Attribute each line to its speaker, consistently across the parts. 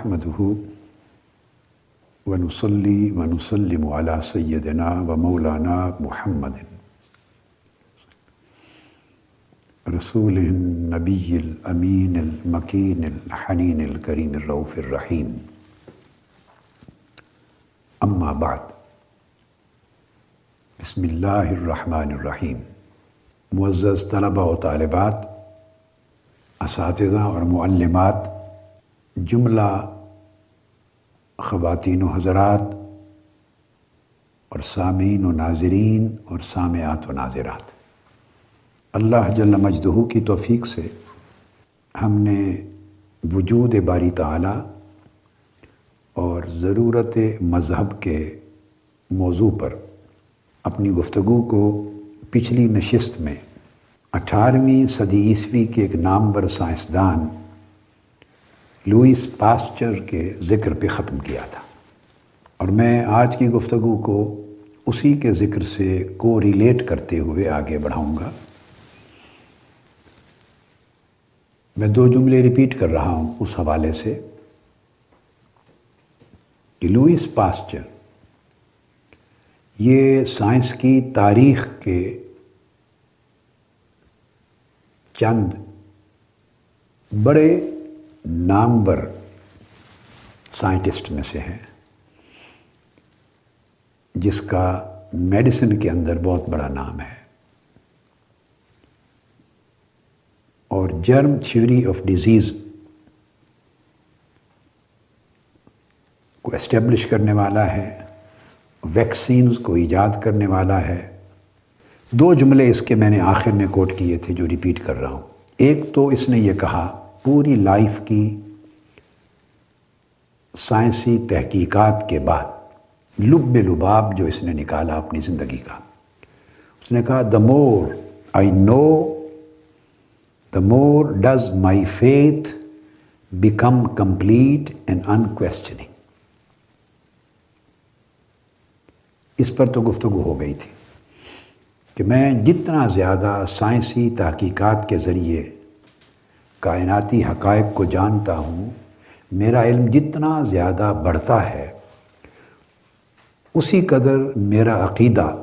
Speaker 1: نحمده ونصلي ونسلم على سيدنا ومولانا محمد. رسول النبي الأمين المكين الحنين الكريم الرؤوف الرحيم. أما بعد، بسم اللہ الرحمن الرحیم معزز طلبہ و طالبات، اساتذہ اور معلمات جملہ خواتین و حضرات اور سامعین و ناظرین اور سامعات و ناظرات۔ اللہ جل مجدہو کی توفیق سے ہم نے وجود باری تعالی اور ضرورت مذہب کے موضوع پر اپنی گفتگو کو پچھلی نشست میں اٹھارہویں صدی عیسوی کے ایک نامور سائنسدان لوئس پاسچر کے ذکر پہ ختم کیا تھا۔ اور میں آج کی گفتگو کو اسی کے ذکر سے کو ریلیٹ کرتے ہوئے آگے بڑھاؤں گا۔ میں دو جملے ریپیٹ کر رہا ہوں اس حوالے سے۔ کہ لوئس پاسچر، یہ سائنس کی تاریخ کے چند بڑے نامور سائنٹسٹ میں سے ہیں، جس کا میڈیسن کے اندر بہت بڑا نام ہے۔ اور جرم تھیوری آف ڈیزیز کو اسٹیبلش کرنے والا ہے، ویکسینز کو ایجاد کرنے والا ہے۔ دو جملے اس کے میں نے آخر میں کوٹ کیے تھے جو ریپیٹ کر رہا ہوں۔ ایک تو اس نے یہ کہا پوری لائف کی سائنسی تحقیقات کے بعد لب لباب جو اس نے نکالا اپنی زندگی کا، اس نے کہا the more I know the more does my faith become complete and unquestioning اس پر تو گفتگو ہو گئی تھی کہ میں جتنا زیادہ سائنسی تحقیقات کے ذریعے کائناتی حقائق کو جانتا ہوں، میرا علم جتنا زیادہ بڑھتا ہے، اسی قدر میرا عقیدہ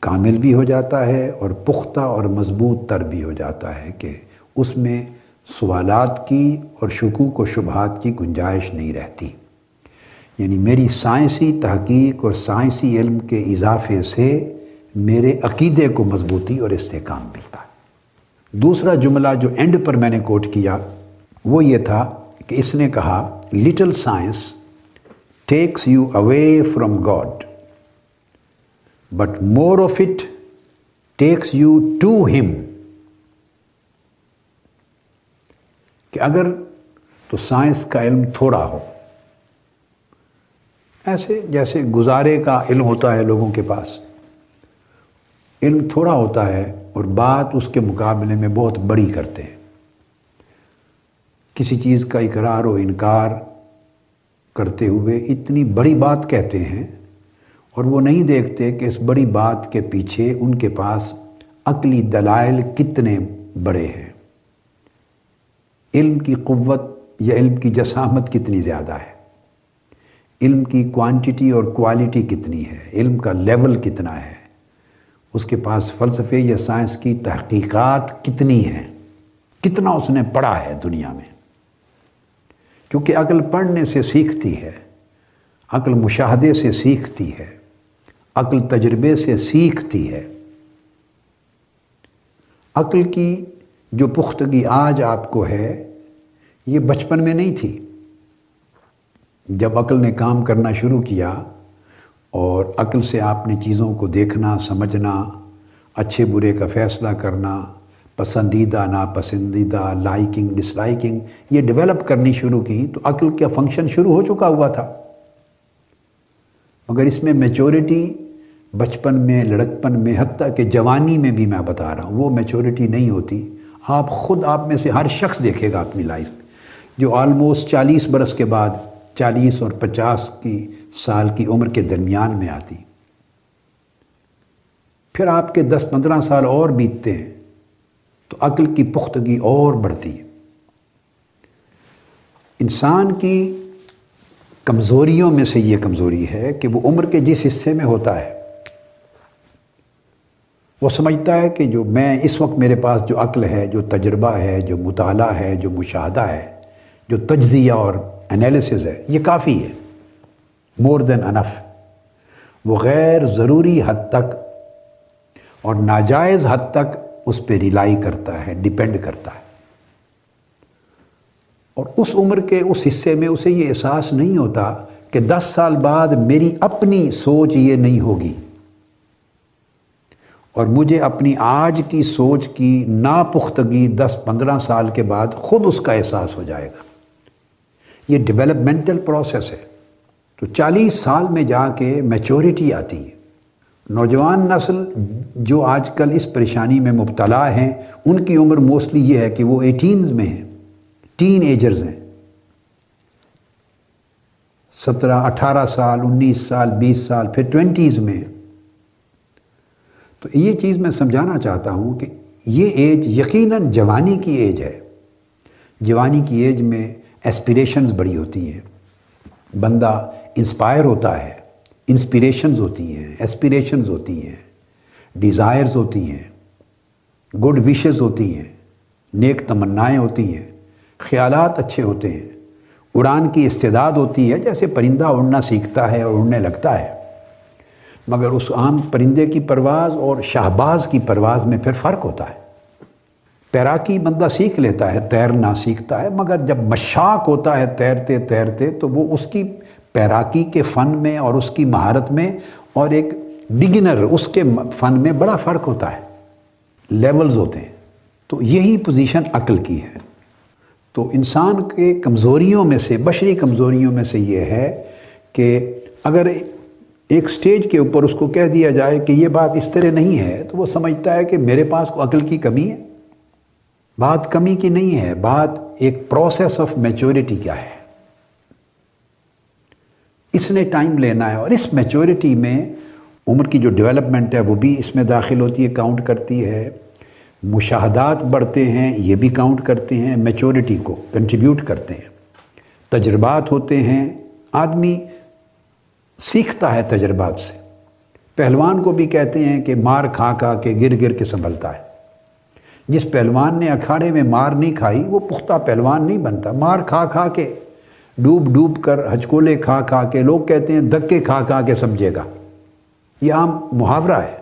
Speaker 1: کامل بھی ہو جاتا ہے اور پختہ اور مضبوط تر بھی ہو جاتا ہے کہ اس میں سوالات کی اور شکوک و شبہات کی گنجائش نہیں رہتی۔ یعنی میری سائنسی تحقیق اور سائنسی علم کے اضافے سے میرے عقیدے کو مضبوطی اور استحکام ملتا۔ ہے دوسرا جملہ جو اینڈ پر میں نے کوٹ کیا، وہ یہ تھا کہ اس نے کہا little science takes you away from God but more of it takes you to him کہ اگر تو سائنس کا علم تھوڑا ہو، ایسے جیسے گزارے کا علم ہوتا ہے لوگوں کے پاس، علم تھوڑا ہوتا ہے اور بات اس کے مقابلے میں بہت بڑی کرتے ہیں۔ کسی چیز کا اقرار و انکار کرتے ہوئے اتنی بڑی بات کہتے ہیں اور وہ نہیں دیکھتے کہ اس بڑی بات کے پیچھے ان کے پاس عقلی دلائل کتنے بڑے ہیں۔ علم کی قوت یا علم کی جسامت کتنی زیادہ ہے؟ علم کی کوانٹٹی اور کوالٹی کتنی ہے؟ علم کا لیول کتنا ہے؟ اس کے پاس فلسفے یا سائنس کی تحقیقات کتنی ہیں؟ کتنا اس نے پڑھا ہے دنیا میں؟ کیونکہ عقل پڑھنے سے سیکھتی ہے، عقل مشاہدے سے سیکھتی ہے، عقل تجربے سے سیکھتی ہے۔ عقل کی جو پختگی آج آپ کو ہے، یہ بچپن میں نہیں تھی۔ جب عقل نے کام کرنا شروع کیا اور عقل سے آپ نے چیزوں کو دیکھنا، سمجھنا، اچھے برے کا فیصلہ کرنا، پسندیدہ، ناپسندیدہ، لائکنگ ڈس لائکنگ یہ ڈیولپ کرنی شروع کی تو عقل کا فنکشن شروع ہو چکا ہوا تھا۔ مگر اس میں میچورٹی بچپن میں، لڑکپن میں، حتیٰ کہ جوانی میں بھی میں بتا رہا ہوں، وہ میچورٹی نہیں ہوتی۔ آپ خود آپ میں سے ہر شخص دیکھے گا اپنی لائف جو آلموسٹ چالیس برس کے بعد، چالیس اور پچاس کی سال کی عمر کے درمیان میں آتی۔ پھر آپ کے دس پندرہ سال اور بیتتے ہیں، تو عقل کی پختگی اور بڑھتی ہے۔ انسان کی کمزوریوں میں سے یہ کمزوری ہے کہ وہ عمر کے جس حصے میں ہوتا ہے، وہ سمجھتا ہے کہ جو میں اس وقت میرے پاس جو عقل ہے، جو تجربہ ہے، جو مطالعہ ہے، جو مشاہدہ ہے، جو تجزیہ اور انالیسز ہے، یہ کافی ہے۔ مور دین انف وہ غیر ضروری حد تک اور ناجائز حد تک اس پہ ریلائی کرتا ہے ڈپینڈ کرتا ہے۔ اور اس عمر کے اس حصے میں اسے یہ احساس نہیں ہوتا کہ دس سال بعد میری اپنی سوچ یہ نہیں ہوگی۔ اور مجھے اپنی آج کی سوچ کی ناپختگی دس پندرہ سال کے بعد خود اس کا احساس ہو جائے گا۔ یہ ڈیولپمنٹل پروسیس ہے۔ تو چالیس سال میں جا کے میچورٹی آتی ہے۔ نوجوان نسل جو آج کل اس پریشانی میں مبتلا ہیں، ان کی عمر موسٹلی یہ ہے کہ وہ ایٹینز میں ہیں۔ ٹین ایجرز ہیں۔ سترہ، اٹھارہ سال، انیس سال، بیس سال، پھر ٹوینٹیز میں تو یہ چیز میں سمجھانا چاہتا ہوں کہ یہ ایج یقیناً جوانی کی ایج ہے۔ جوانی کی ایج میں ایسپریشنز بڑی ہوتی ہیں۔ بندہ انسپائر ہوتا ہے، انسپریشنز ہوتی ہیں، ایسپریشنز ہوتی ہیں، ڈیزائرز ہوتی ہیں، گڈ وشز ہوتی ہیں، نیک تمنائیں ہوتی ہیں، خیالات اچھے ہوتے ہیں، اڑان کی استعداد ہوتی ہے، جیسے پرندہ اڑنا سیکھتا ہے اور اڑنے لگتا ہے۔ مگر اس عام پرندے کی پرواز اور شہباز کی پرواز میں پھر فرق ہوتا ہے۔ پیراکی بندہ سیکھ لیتا ہے، تیرنا سیکھتا ہے، مگر جب مشاق ہوتا ہے تیرتے تیرتے تو وہ اس کی پیراکی کے فن میں اور اس کی مہارت میں اور ایک بگنر اس کے فن میں بڑا فرق ہوتا ہے۔ لیولز ہوتے ہیں۔ تو یہی پوزیشن عقل کی ہے۔ تو انسان کے کمزوریوں میں سے، بشری کمزوریوں میں سے یہ ہے کہ اگر ایک سٹیج کے اوپر اس کو کہہ دیا جائے کہ یہ بات اس طرح نہیں ہے، تو وہ سمجھتا ہے کہ میرے پاس کو عقل کی کمی ہے۔ بات کمی کی نہیں ہے، بات ایک پروسیس آف میچورٹی کیا ہے۔ اس نے ٹائم لینا ہے اور اس میچورٹی میں عمر کی جو ڈیولپمنٹ ہے وہ بھی اس میں داخل ہوتی ہے کاؤنٹ کرتی ہے۔ مشاہدات بڑھتے ہیں، یہ بھی کاؤنٹ کرتے ہیں میچورٹی کو کنٹریبیوٹ کرتے ہیں۔ تجربات ہوتے ہیں۔ آدمی سیکھتا ہے تجربات سے۔ پہلوان کو بھی کہتے ہیں کہ مار کھا کھا کے گر گر کے سنبھلتا ہے۔ جس پہلوان نے اکھاڑے میں مار نہیں کھائی، وہ پختہ پہلوان نہیں بنتا۔ مار کھا کھا کے ڈوب ڈوب کر ہچکولے کھا کھا کے لوگ کہتے ہیں دھکے کھا کھا کے سمجھے گا۔ یہ عام محاورہ ہے۔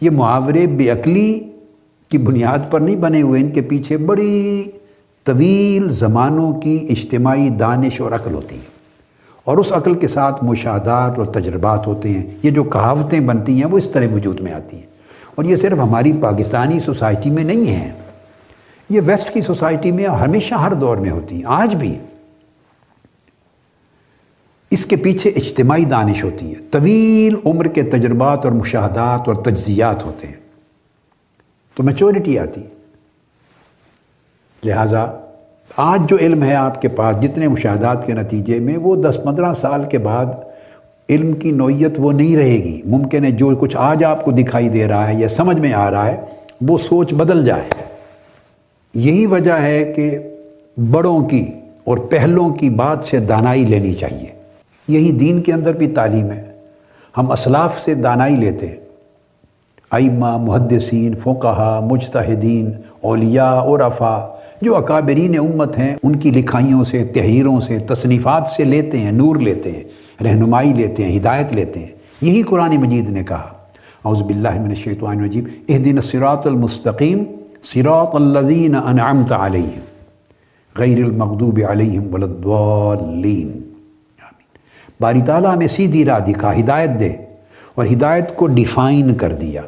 Speaker 1: یہ محاورے بے عقلی کی بنیاد پر نہیں بنے ہوئے، ان کے پیچھے بڑی طویل زمانوں کی اجتماعی دانش اور عقل ہوتی ہے۔ اور اس عقل کے ساتھ مشاہدات اور تجربات ہوتے ہیں۔ یہ جو کہاوتیں بنتی ہیں، وہ اس طرح وجود میں آتی ہیں۔ اور یہ صرف ہماری پاکستانی سوسائٹی میں نہیں ہیں۔ یہ ویسٹ کی سوسائٹی میں ہمیشہ ہر دور میں ہوتی ہیں۔ آج بھی اس کے پیچھے اجتماعی دانش ہوتی ہے طویل عمر کے تجربات اور مشاہدات اور تجزیات ہوتے ہیں۔ تو میچورٹی آتی لہٰذا آج جو علم ہے آپ کے پاس، جتنے مشاہدات کے نتیجے میں، وہ دس پندرہ سال کے بعد علم کی نوعیت وہ نہیں رہے گی۔ ممکن ہے جو کچھ آج آپ کو دکھائی دے رہا ہے یا سمجھ میں آ رہا ہے، وہ سوچ بدل جائے۔ یہی وجہ ہے کہ بڑوں کی اور پہلوں کی بات سے دانائی لینی چاہیے۔ یہی دین کے اندر بھی تعلیم ہے۔ ہم اسلاف سے دانائی لیتے ہیں۔ ائمہ، محدثین، فقہا، مجتہدین، اولیاء اور افا جو اکابرین امت ہیں، ان کی لکھائیوں سے، تحریروں سے، تصنیفات سے لیتے ہیں، نور لیتے ہیں، رہنمائی لیتے ہیں، ہدایت لیتے ہیں۔ یہی قرآن مجید نے کہا۔ اعوذ باللہ من الشیطان الرجیم۔ اہدن الصراط المستقیم۔ صراط الذین انعمت علیہم۔ غیر المغضوب علیہم ولدوالین باری تعالیٰ میں سیدھی راہ دکھا، ہدایت دے۔ اور ہدایت کو ڈیفائن کر دیا۔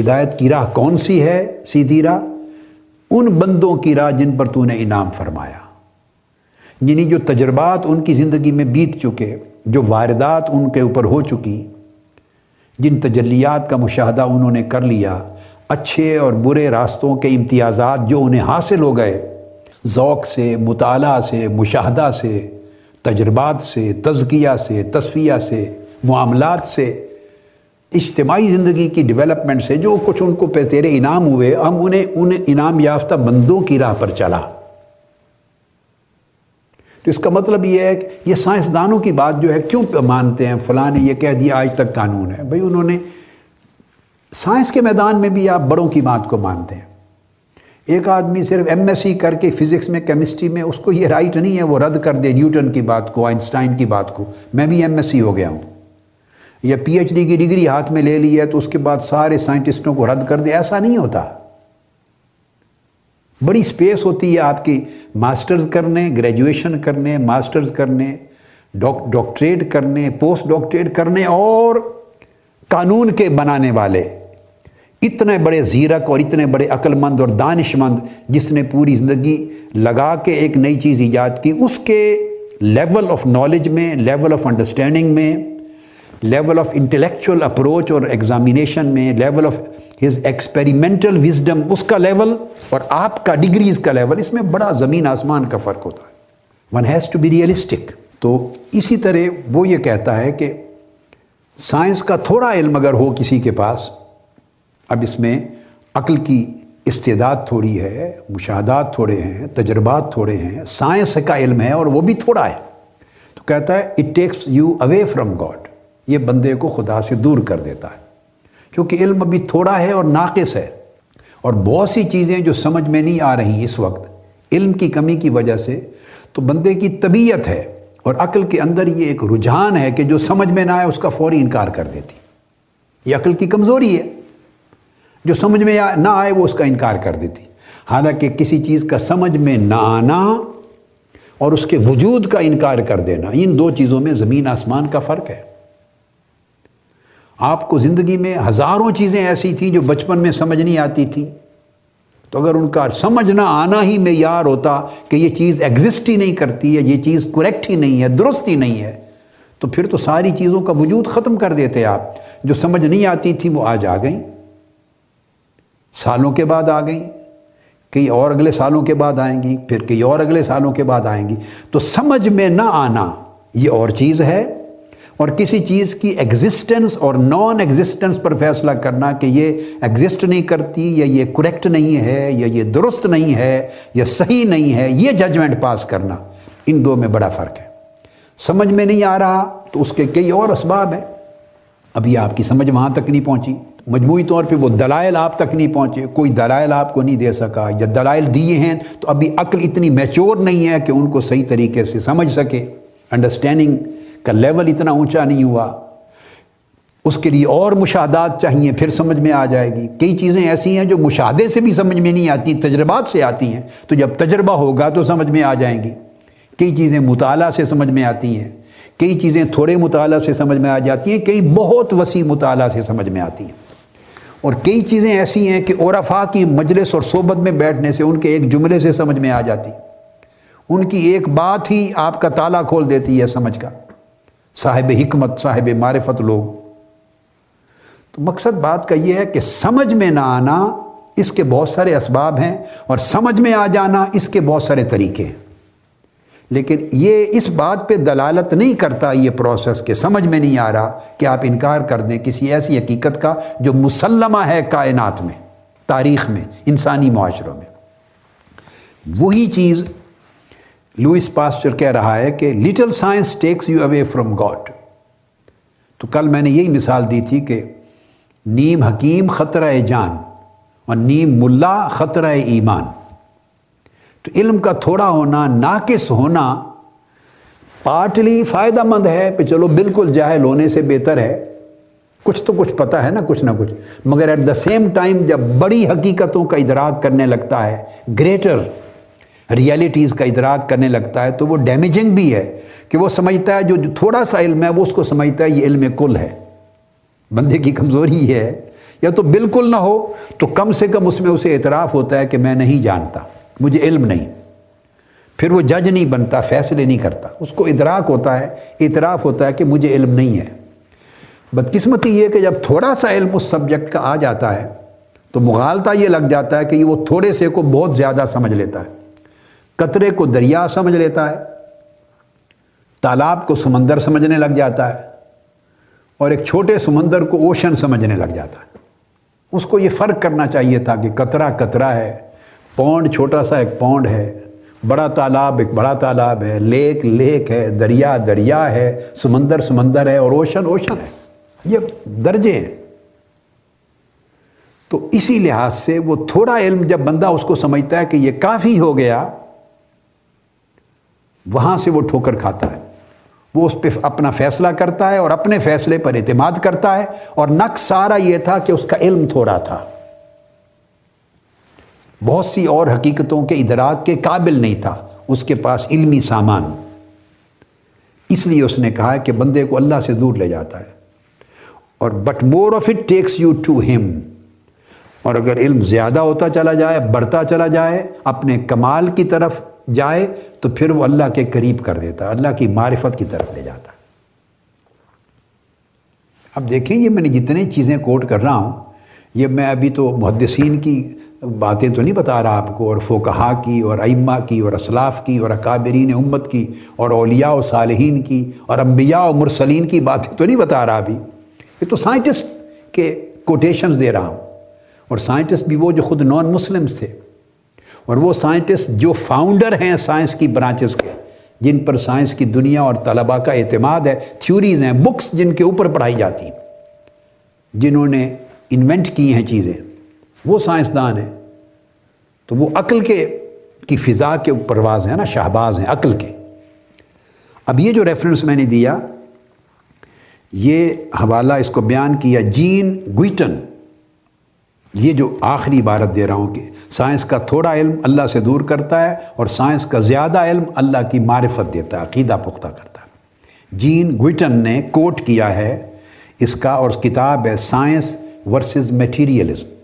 Speaker 1: ہدایت کی راہ کون سی ہے؟ سیدھی راہ؟ ان بندوں کی راہ جن پر تو نے انعام فرمایا۔ یعنی جو تجربات ان کی زندگی میں بیت چکے، جو واردات ان کے اوپر ہو چکی، جن تجلیات کا مشاہدہ انہوں نے کر لیا، اچھے اور برے راستوں کے امتیازات جو انہیں حاصل ہو گئے، ذوق سے، مطالعہ سے، مشاہدہ سے تجربات سے، تزکیہ سے، تصفیہ سے، معاملات سے، اجتماعی زندگی کی ڈیولپمنٹ سے، جو کچھ ان کو پہ تیرے انعام ہوئے، ہم انہیں، ان انعام یافتہ بندوں کی راہ پر چلا۔ تو اس کا مطلب یہ ہے کہ یہ سائنسدانوں کی بات جو ہے، کیوں مانتے ہیں؟ فلاں نے یہ کہہ دیا، آج تک قانون ہے۔ بھائی انہوں نے، سائنس کے میدان میں بھی آپ بڑوں کی بات کو مانتے ہیں۔ ایک آدمی صرف ایم ایس سی کر کے فزکس میں، کیمسٹری میں، اس کو یہ رائٹ نہیں ہے وہ رد کر دے نیوٹن کی بات کو، آئنسٹائن کی بات کو۔ میں بھی ایم ایس سی ہو گیا ہوں۔ یا پی ایچ ڈی کی ڈگری ہاتھ میں لے لی ہے تو اس کے بعد سارے سائنٹسٹوں کو رد کر دے، ایسا نہیں ہوتا۔ بڑی سپیس ہوتی ہے آپ کی ماسٹرز کرنے، گریجویشن کرنے، ماسٹرز کرنے ڈاکٹریٹ کرنے، پوسٹ ڈاکٹریٹ کرنے اور قانون کے بنانے والے۔ اتنے بڑے زیرک اور اتنے بڑے عقل مند اور دانش مند جس نے پوری زندگی لگا کے ایک نئی چیز ایجاد کی، اس کے لیول آف نالج میں لیول آف انڈرسٹینڈنگ میں لیول آف انٹلیکچوئل اپروچ اور ایگزامینیشن میں level of his experimental wisdom اس کا لیول اور آپ کا ڈگریز کا لیول اس میں بڑا زمین آسمان کا فرق ہوتا ہے۔ One has to be realistic تو اسی طرح وہ یہ کہتا ہے کہ سائنس کا تھوڑا علم اگر ہو کسی کے پاس اب اس میں عقل کی استعداد تھوڑی ہے، مشاہدات تھوڑے ہیں، تجربات تھوڑے ہیں، سائنس کا علم ہے اور وہ بھی تھوڑا ہے۔ تو کہتا ہے it takes you away from God یہ بندے کو خدا سے دور کر دیتا ہے۔ کیونکہ علم ابھی تھوڑا ہے اور ناقص ہے۔ اور بہت سی چیزیں جو سمجھ میں نہیں آ رہی اس وقت، علم کی کمی کی وجہ سے تو بندے کی طبیعت ہے اور عقل کے اندر یہ ایک رجحان ہے کہ جو سمجھ میں نہ آئے اس کا فوری انکار کر دیتی۔ یہ عقل کی کمزوری ہے۔ جو سمجھ میں نہ آئے وہ اس کا انکار کر دیتی۔ حالانکہ کسی چیز کا سمجھ میں نہ آنا اور اس کے وجود کا انکار کر دینا، ان دو چیزوں میں زمین آسمان کا فرق ہے۔ آپ کو زندگی میں ہزاروں چیزیں ایسی تھیں جو بچپن میں سمجھ نہیں آتی تھیں۔ تو اگر ان کا سمجھ نہ آنا ہی معیار ہوتا کہ یہ چیز ایگزسٹ ہی نہیں کرتی ہے، یہ چیز کریکٹ ہی نہیں ہے، درست ہی نہیں ہے، تو پھر تو ساری چیزوں کا وجود ختم کر دیتے آپ۔ جو سمجھ نہیں آتی تھی وہ آج آ گئیں۔ سالوں کے بعد آ گئیں۔ کئی اور اگلے سالوں کے بعد آئیں گی، پھر کئی اور اگلے سالوں کے بعد آئیں گی۔ تو سمجھ میں نہ آنا، یہ اور چیز ہے۔ اور کسی چیز کی ایگزسٹنس اور نان ایگزسٹنس پر فیصلہ کرنا کہ یہ ایگزسٹ نہیں کرتی، یا یہ کریکٹ نہیں ہے، یا یہ درست نہیں ہے، یا صحیح نہیں ہے، یہ ججمنٹ پاس کرنا۔ ان دو میں بڑا فرق ہے۔ سمجھ میں نہیں آ رہا تو اس کے کئی اور اسباب ہیں۔ ابھی آپ کی سمجھ وہاں تک نہیں پہنچی۔ مجموعی طور پہ وہ دلائل آپ تک نہیں پہنچے، کوئی دلائل آپ کو نہیں دے سکا یا دلائل دیے ہیں تو ابھی عقل اتنی میچور نہیں ہے کہ ان کو صحیح طریقے سے سمجھ سکے۔ انڈرسٹینڈنگ کا لیول اتنا اونچا نہیں ہوا۔ اس کے لیے اور مشاہدات چاہیے، پھر سمجھ میں آ جائے گی۔ کئی چیزیں ایسی ہیں جو مشاہدے سے بھی سمجھ میں نہیں آتی، تجربات سے آتی ہیں۔ تو جب تجربہ ہوگا تو سمجھ میں آ جائیں گی۔ کئی چیزیں مطالعہ سے سمجھ میں آتی ہیں۔ کئی چیزیں تھوڑے مطالعہ سے سمجھ میں آ جاتی ہیں، کئی بہت وسیع مطالعہ سے سمجھ میں آتی ہیں۔ اور کئی چیزیں ایسی ہیں کہ عرفا کی مجلس اور صحبت میں بیٹھنے سے ان کے ایک جملے سے سمجھ میں آ جاتی۔ ان کی ایک بات ہی آپ کا تالا کھول دیتی ہے سمجھ کا۔ صاحب حکمت، صاحب معرفت لوگ۔ تو مقصد بات کا یہ ہے کہ سمجھ میں نہ آنا اس کے بہت سارے اسباب ہیں اور سمجھ میں آ جانا اس کے بہت سارے طریقے ہیں۔ لیکن یہ اس بات پہ دلالت نہیں کرتا یہ پروسیس کہ سمجھ میں نہیں آ رہا کہ آپ انکار کر دیں کسی ایسی حقیقت کا جو مسلمہ ہے کائنات میں، تاریخ میں، انسانی معاشروں میں۔ وہی چیز لوئس پاسچر کہہ رہا ہے کہ little science takes you away from God. تو کل میں نے یہی مثال دی تھی کہ نیم حکیم خطرہ جان اور نیم ملا خطرہ ایمان۔ تو علم کا تھوڑا ہونا، ناقص ہونا پارٹلی فائدہ مند ہے پہ چلو بالکل جاہل ہونے سے بہتر ہے۔ کچھ تو کچھ پتہ ہے نا، کچھ نہ کچھ۔ مگر ایٹ دا سیم ٹائم جب بڑی حقیقتوں کا ادراک کرنے لگتا ہے گریٹر ریالٹیز کا ادراک کرنے لگتا ہے، تو وہ ڈیمیجنگ بھی ہے کہ وہ سمجھتا ہے جو تھوڑا سا علم ہے، وہ اس کو سمجھتا ہے یہ علم کل ہے۔ بندے کی کمزوری ہے۔ یا تو بالکل نہ ہو، تو کم سے کم اس میں اسے اعتراف ہوتا ہے کہ میں نہیں جانتا۔ مجھے علم نہیں۔ پھر وہ جج نہیں بنتا، فیصلے نہیں کرتا۔ اس کو ادراک ہوتا ہے، اعتراف ہوتا ہے کہ مجھے علم نہیں ہے۔ بدقسمتی یہ کہ جب تھوڑا سا علم اس سبجیکٹ کا آ جاتا ہے، تو مغالطہ یہ لگ جاتا ہے کہ وہ تھوڑے سے کو بہت زیادہ سمجھ لیتا ہے۔ قطرے کو دریا سمجھ لیتا ہے، تالاب کو سمندر سمجھنے لگ جاتا ہے، اور ایک چھوٹے سمندر کو اوشن سمجھنے لگ جاتا ہے۔ اس کو یہ فرق کرنا چاہیے تھا کہ قطرہ قطرہ ہے۔ پونڈ چھوٹا سا ایک پونڈ ہے، بڑا تالاب ایک بڑا تالاب ہے، لیک لیک ہے، دریا دریا ہے، سمندر سمندر ہے اور اوشن اوشن ہے۔ یہ درجے ہیں۔ تو اسی لحاظ سے وہ تھوڑا علم جب بندہ اس کو سمجھتا ہے کہ یہ کافی ہو گیا، وہاں سے وہ ٹھوکر کھاتا ہے۔ وہ اس پہ اپنا فیصلہ کرتا ہے اور اپنے فیصلے پر اعتماد کرتا ہے۔ اور نقص سارا یہ تھا کہ اس کا علم تھوڑا تھا۔ بہت سی اور حقیقتوں کے ادراک کے قابل نہیں تھا۔ اس کے پاس علمی سامان۔ اس لیے اس نے کہا کہ بندے کو اللہ سے دور لے جاتا ہے۔ اور but more of it takes you to him اور اگر علم زیادہ ہوتا چلا جائے، بڑھتا چلا جائے، اپنے کمال کی طرف جائے، تو پھر وہ اللہ کے قریب کر دیتا، اللہ کی معرفت کی طرف لے جاتا۔ اب دیکھیں، یہ میں نے جتنی چیزیں کوٹ کر رہا ہوں، یہ میں ابھی تو محدثین کی باتیں تو نہیں بتا رہا آپ کو، اور فوکہا کی، اور ائمہ کی، اور اسلاف کی، اور اکابرین امت کی، اور اولیاء و صالحین کی، اور انبیاء و مرسلین کی باتیں تو نہیں بتا رہا ابھی۔ یہ تو سائنٹسٹ کے کوٹیشنز دے رہا ہوں۔ اور سائنٹسٹ بھی وہ جو خود نان مسلمس تھے۔ اور وہ سائنٹسٹ جو فاؤنڈر ہیں سائنس کی برانچز کے، جن پر سائنس کی دنیا اور طلباء کا اعتماد ہے تھیوریز ہیں بکس جن کے اوپر پڑھائی جاتی ہیں۔ جنہوں نے انوینٹ کی ہیں چیزیں۔ وہ سائنسدان ہیں۔ تو وہ عقل کے کی فضا کے پرواز ہیں نا، شہباز ہیں عقل کے۔ اب یہ جو ریفرنس میں نے دیا، یہ حوالہ اس کو بیان کیا جین گویٹن۔ یہ جو آخری عبارت دے رہا ہوں کہ سائنس کا تھوڑا علم اللہ سے دور کرتا ہے اور سائنس کا زیادہ علم اللہ کی معرفت دیتا ہے، عقیدہ پختہ کرتا ہے۔ جین گویٹن نے کوٹ کیا ہے، اس کا اور کتاب ہے science versus materialism.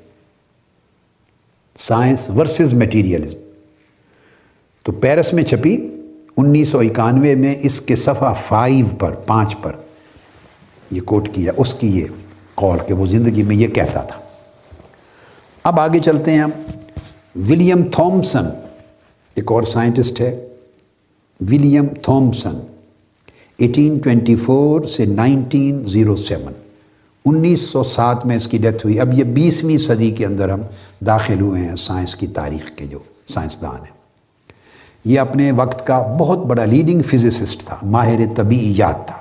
Speaker 1: Science versus materialism. تو پیرس میں چھپی انیس سو اکانوے میں اس کے صفحہ فائیو پر، پانچ پر یہ کوٹ کیا، اس کی یہ قول کہ وہ زندگی میں یہ کہتا تھا۔ اب آگے چلتے ہیں ہم۔ ولیم تھومسن ایک اور سائنٹسٹ ہے۔ William Thomson eighteen twenty four سے نائنٹین زیرو سیون۔ انیس سو سات میں اس کی ڈیتھ ہوئی۔ اب یہ بیسویں صدی کے اندر ہم داخل ہوئے ہیں سائنس کی تاریخ کے جو سائنسدان ہیں۔ یہ اپنے وقت کا بہت بڑا لیڈنگ فزسسٹ تھا، ماہر طبیعیات تھا۔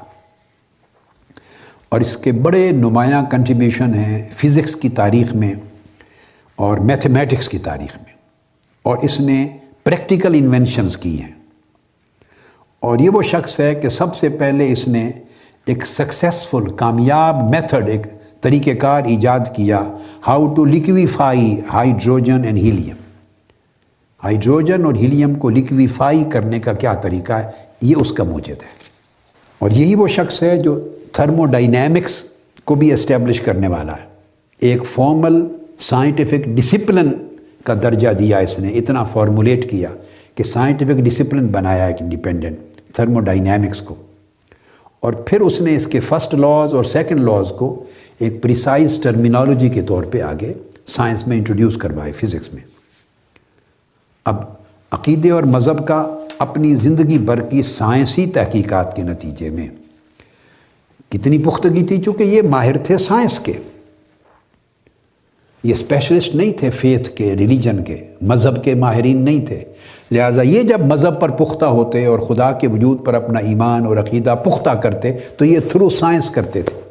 Speaker 1: اور اس کے بڑے نمایاں کنٹریبیوشن ہیں فزکس کی تاریخ میں اور میتھمیٹکس کی تاریخ میں۔ اور اس نے پریکٹیکل انوینشنز کی ہیں۔ اور یہ وہ شخص ہے کہ سب سے پہلے اس نے ایک سکسیسفل کامیاب میتھڈ ایک طریقہ کار ایجاد کیا۔ How to liquefy hydrogen and helium hydrogen اور ہیلیم کو لکویفائی کرنے کا کیا طریقہ ہے؟ یہ اس کا موجد ہے۔ اور یہی وہ شخص ہے جو تھرمو ڈائنیمکس کو بھی اسٹیبلش کرنے والا ہے۔ ایک فارمل سائنٹیفک ڈسپلن کا درجہ دیا اس نے۔ اتنا فارمولیٹ کیا کہ سائنٹیفک ڈسپلن بنایا ایک انڈیپینڈنٹ تھرمو ڈائنیمکس کو۔ اور پھر اس نے اس کے فرسٹ لاز اور سیکنڈ لاز کو ایک پریسائز ٹرمینالوجی کے طور پہ آگے سائنس میں انٹروڈیوس کروائے فزکس میں۔ اب عقیدے اور مذہب کا اپنی زندگی بھر کی سائنسی تحقیقات کے نتیجے میں کتنی پختگی تھی چونکہ یہ ماہر تھے سائنس کے۔ یہ اسپیشلسٹ نہیں تھے فیتھ کے ریلیجن کے، مذہب کے ماہرین نہیں تھے۔ لہٰذا یہ جب مذہب پر پختہ ہوتے اور خدا کے وجود پر اپنا ایمان اور عقیدہ پختہ کرتے، تو یہ تھرو سائنس کرتے تھے۔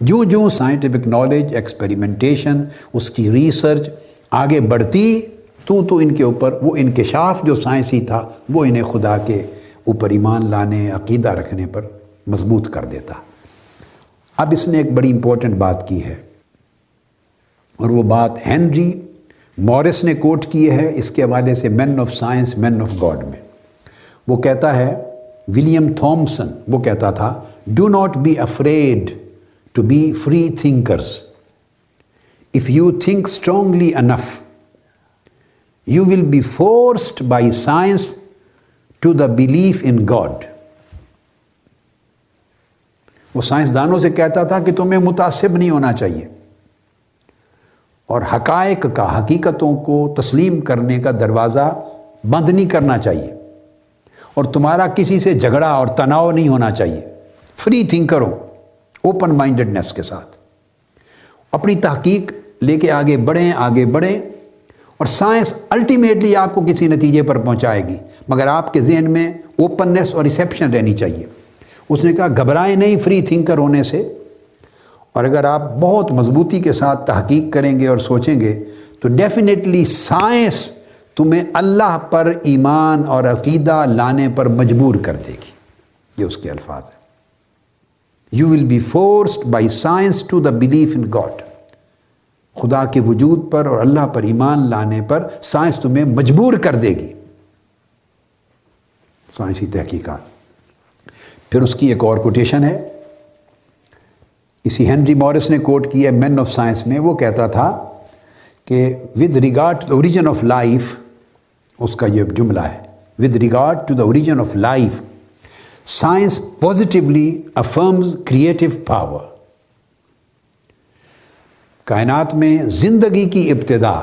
Speaker 1: جو جو سائنٹیفک نالج ایکسپیریمنٹیشن اس کی ریسرچ آگے بڑھتی، تو تو ان کے اوپر، وہ انکشاف جو سائنسی تھا، وہ انہیں خدا کے اوپر ایمان لانے، عقیدہ رکھنے پر مضبوط کر دیتا۔ اب اس نے ایک بڑی امپورٹنٹ بات کی ہے، اور وہ بات ہینری مورس نے کوٹ کی ہے اس کے حوالے سے man of science man of God میں۔ وہ کہتا ہے ولیم تھامسن وہ کہتا تھا do not be afraid to be free thinkers if you think strongly enough you will be forced by science to the belief in God وہ سائنسدانوں سے کہتا تھا کہ تمہیں متاثر نہیں ہونا چاہیے۔ اور حقائق کا حقیقتوں کو تسلیم کرنے کا دروازہ بند نہیں کرنا چاہیے۔ اور تمہارا کسی سے جھگڑا اور تناؤ نہیں ہونا چاہیے۔ فری تھنکر ہو اوپن مائنڈڈنیس کے ساتھ۔ اپنی تحقیق لے کے آگے بڑھیں آگے بڑھیں۔ اور سائنس الٹیمیٹلی آپ کو کسی نتیجے پر پہنچائے گی۔ مگر آپ کے ذہن میں اوپننیس اور ریسیپشن رہنی چاہیے۔ اس نے کہا، گھبرائیں نہیں فری تھنکر ہونے سے۔ اور اگر آپ بہت مضبوطی کے ساتھ تحقیق کریں گے اور سوچیں گے، تو ڈیفینیٹلی سائنس تمہیں اللہ پر ایمان اور عقیدہ لانے پر مجبور کر دے گی۔ یہ اس کے الفاظ ہیں۔ You will be forced by science to the belief in God خدا کے وجود پر اور اللہ پر ایمان لانے پر سائنس تمہیں مجبور کر دے گی۔ سائنسی تحقیقات۔ پھر اس کی ایک اور کوٹیشن ہے۔ اسی ہینری مورس نے کوٹ کی ہے مین آف سائنس میں، وہ کہتا تھا کہ with regard to the origin of life اس کا یہ جملہ ہے with regard to the origin of life science positively affirms creative power کائنات میں زندگی کی ابتدا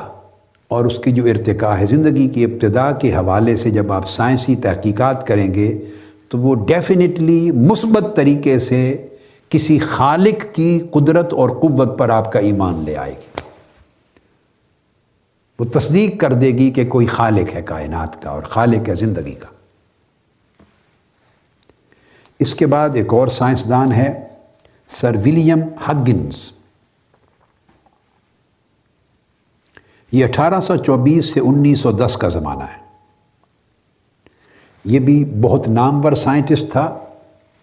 Speaker 1: اور اس کی جو ارتقاء ہے، زندگی کی ابتدا کے حوالے سے جب آپ سائنسی تحقیقات کریں گے، تو وہ ڈیفینیٹلی مثبت طریقے سے کسی خالق کی قدرت اور قوت پر آپ کا ایمان لے آئے گی۔ وہ تصدیق کر دے گی کہ کوئی خالق ہے کائنات کا اور خالق ہے زندگی کا۔ اس کے بعد ایک اور سائنسدان ہے، سر ولیم ہگنس یہ اٹھارہ سو چوبیس سے انیس سو دس کا زمانہ ہے۔ یہ بھی بہت نامور سائنٹسٹ تھا۔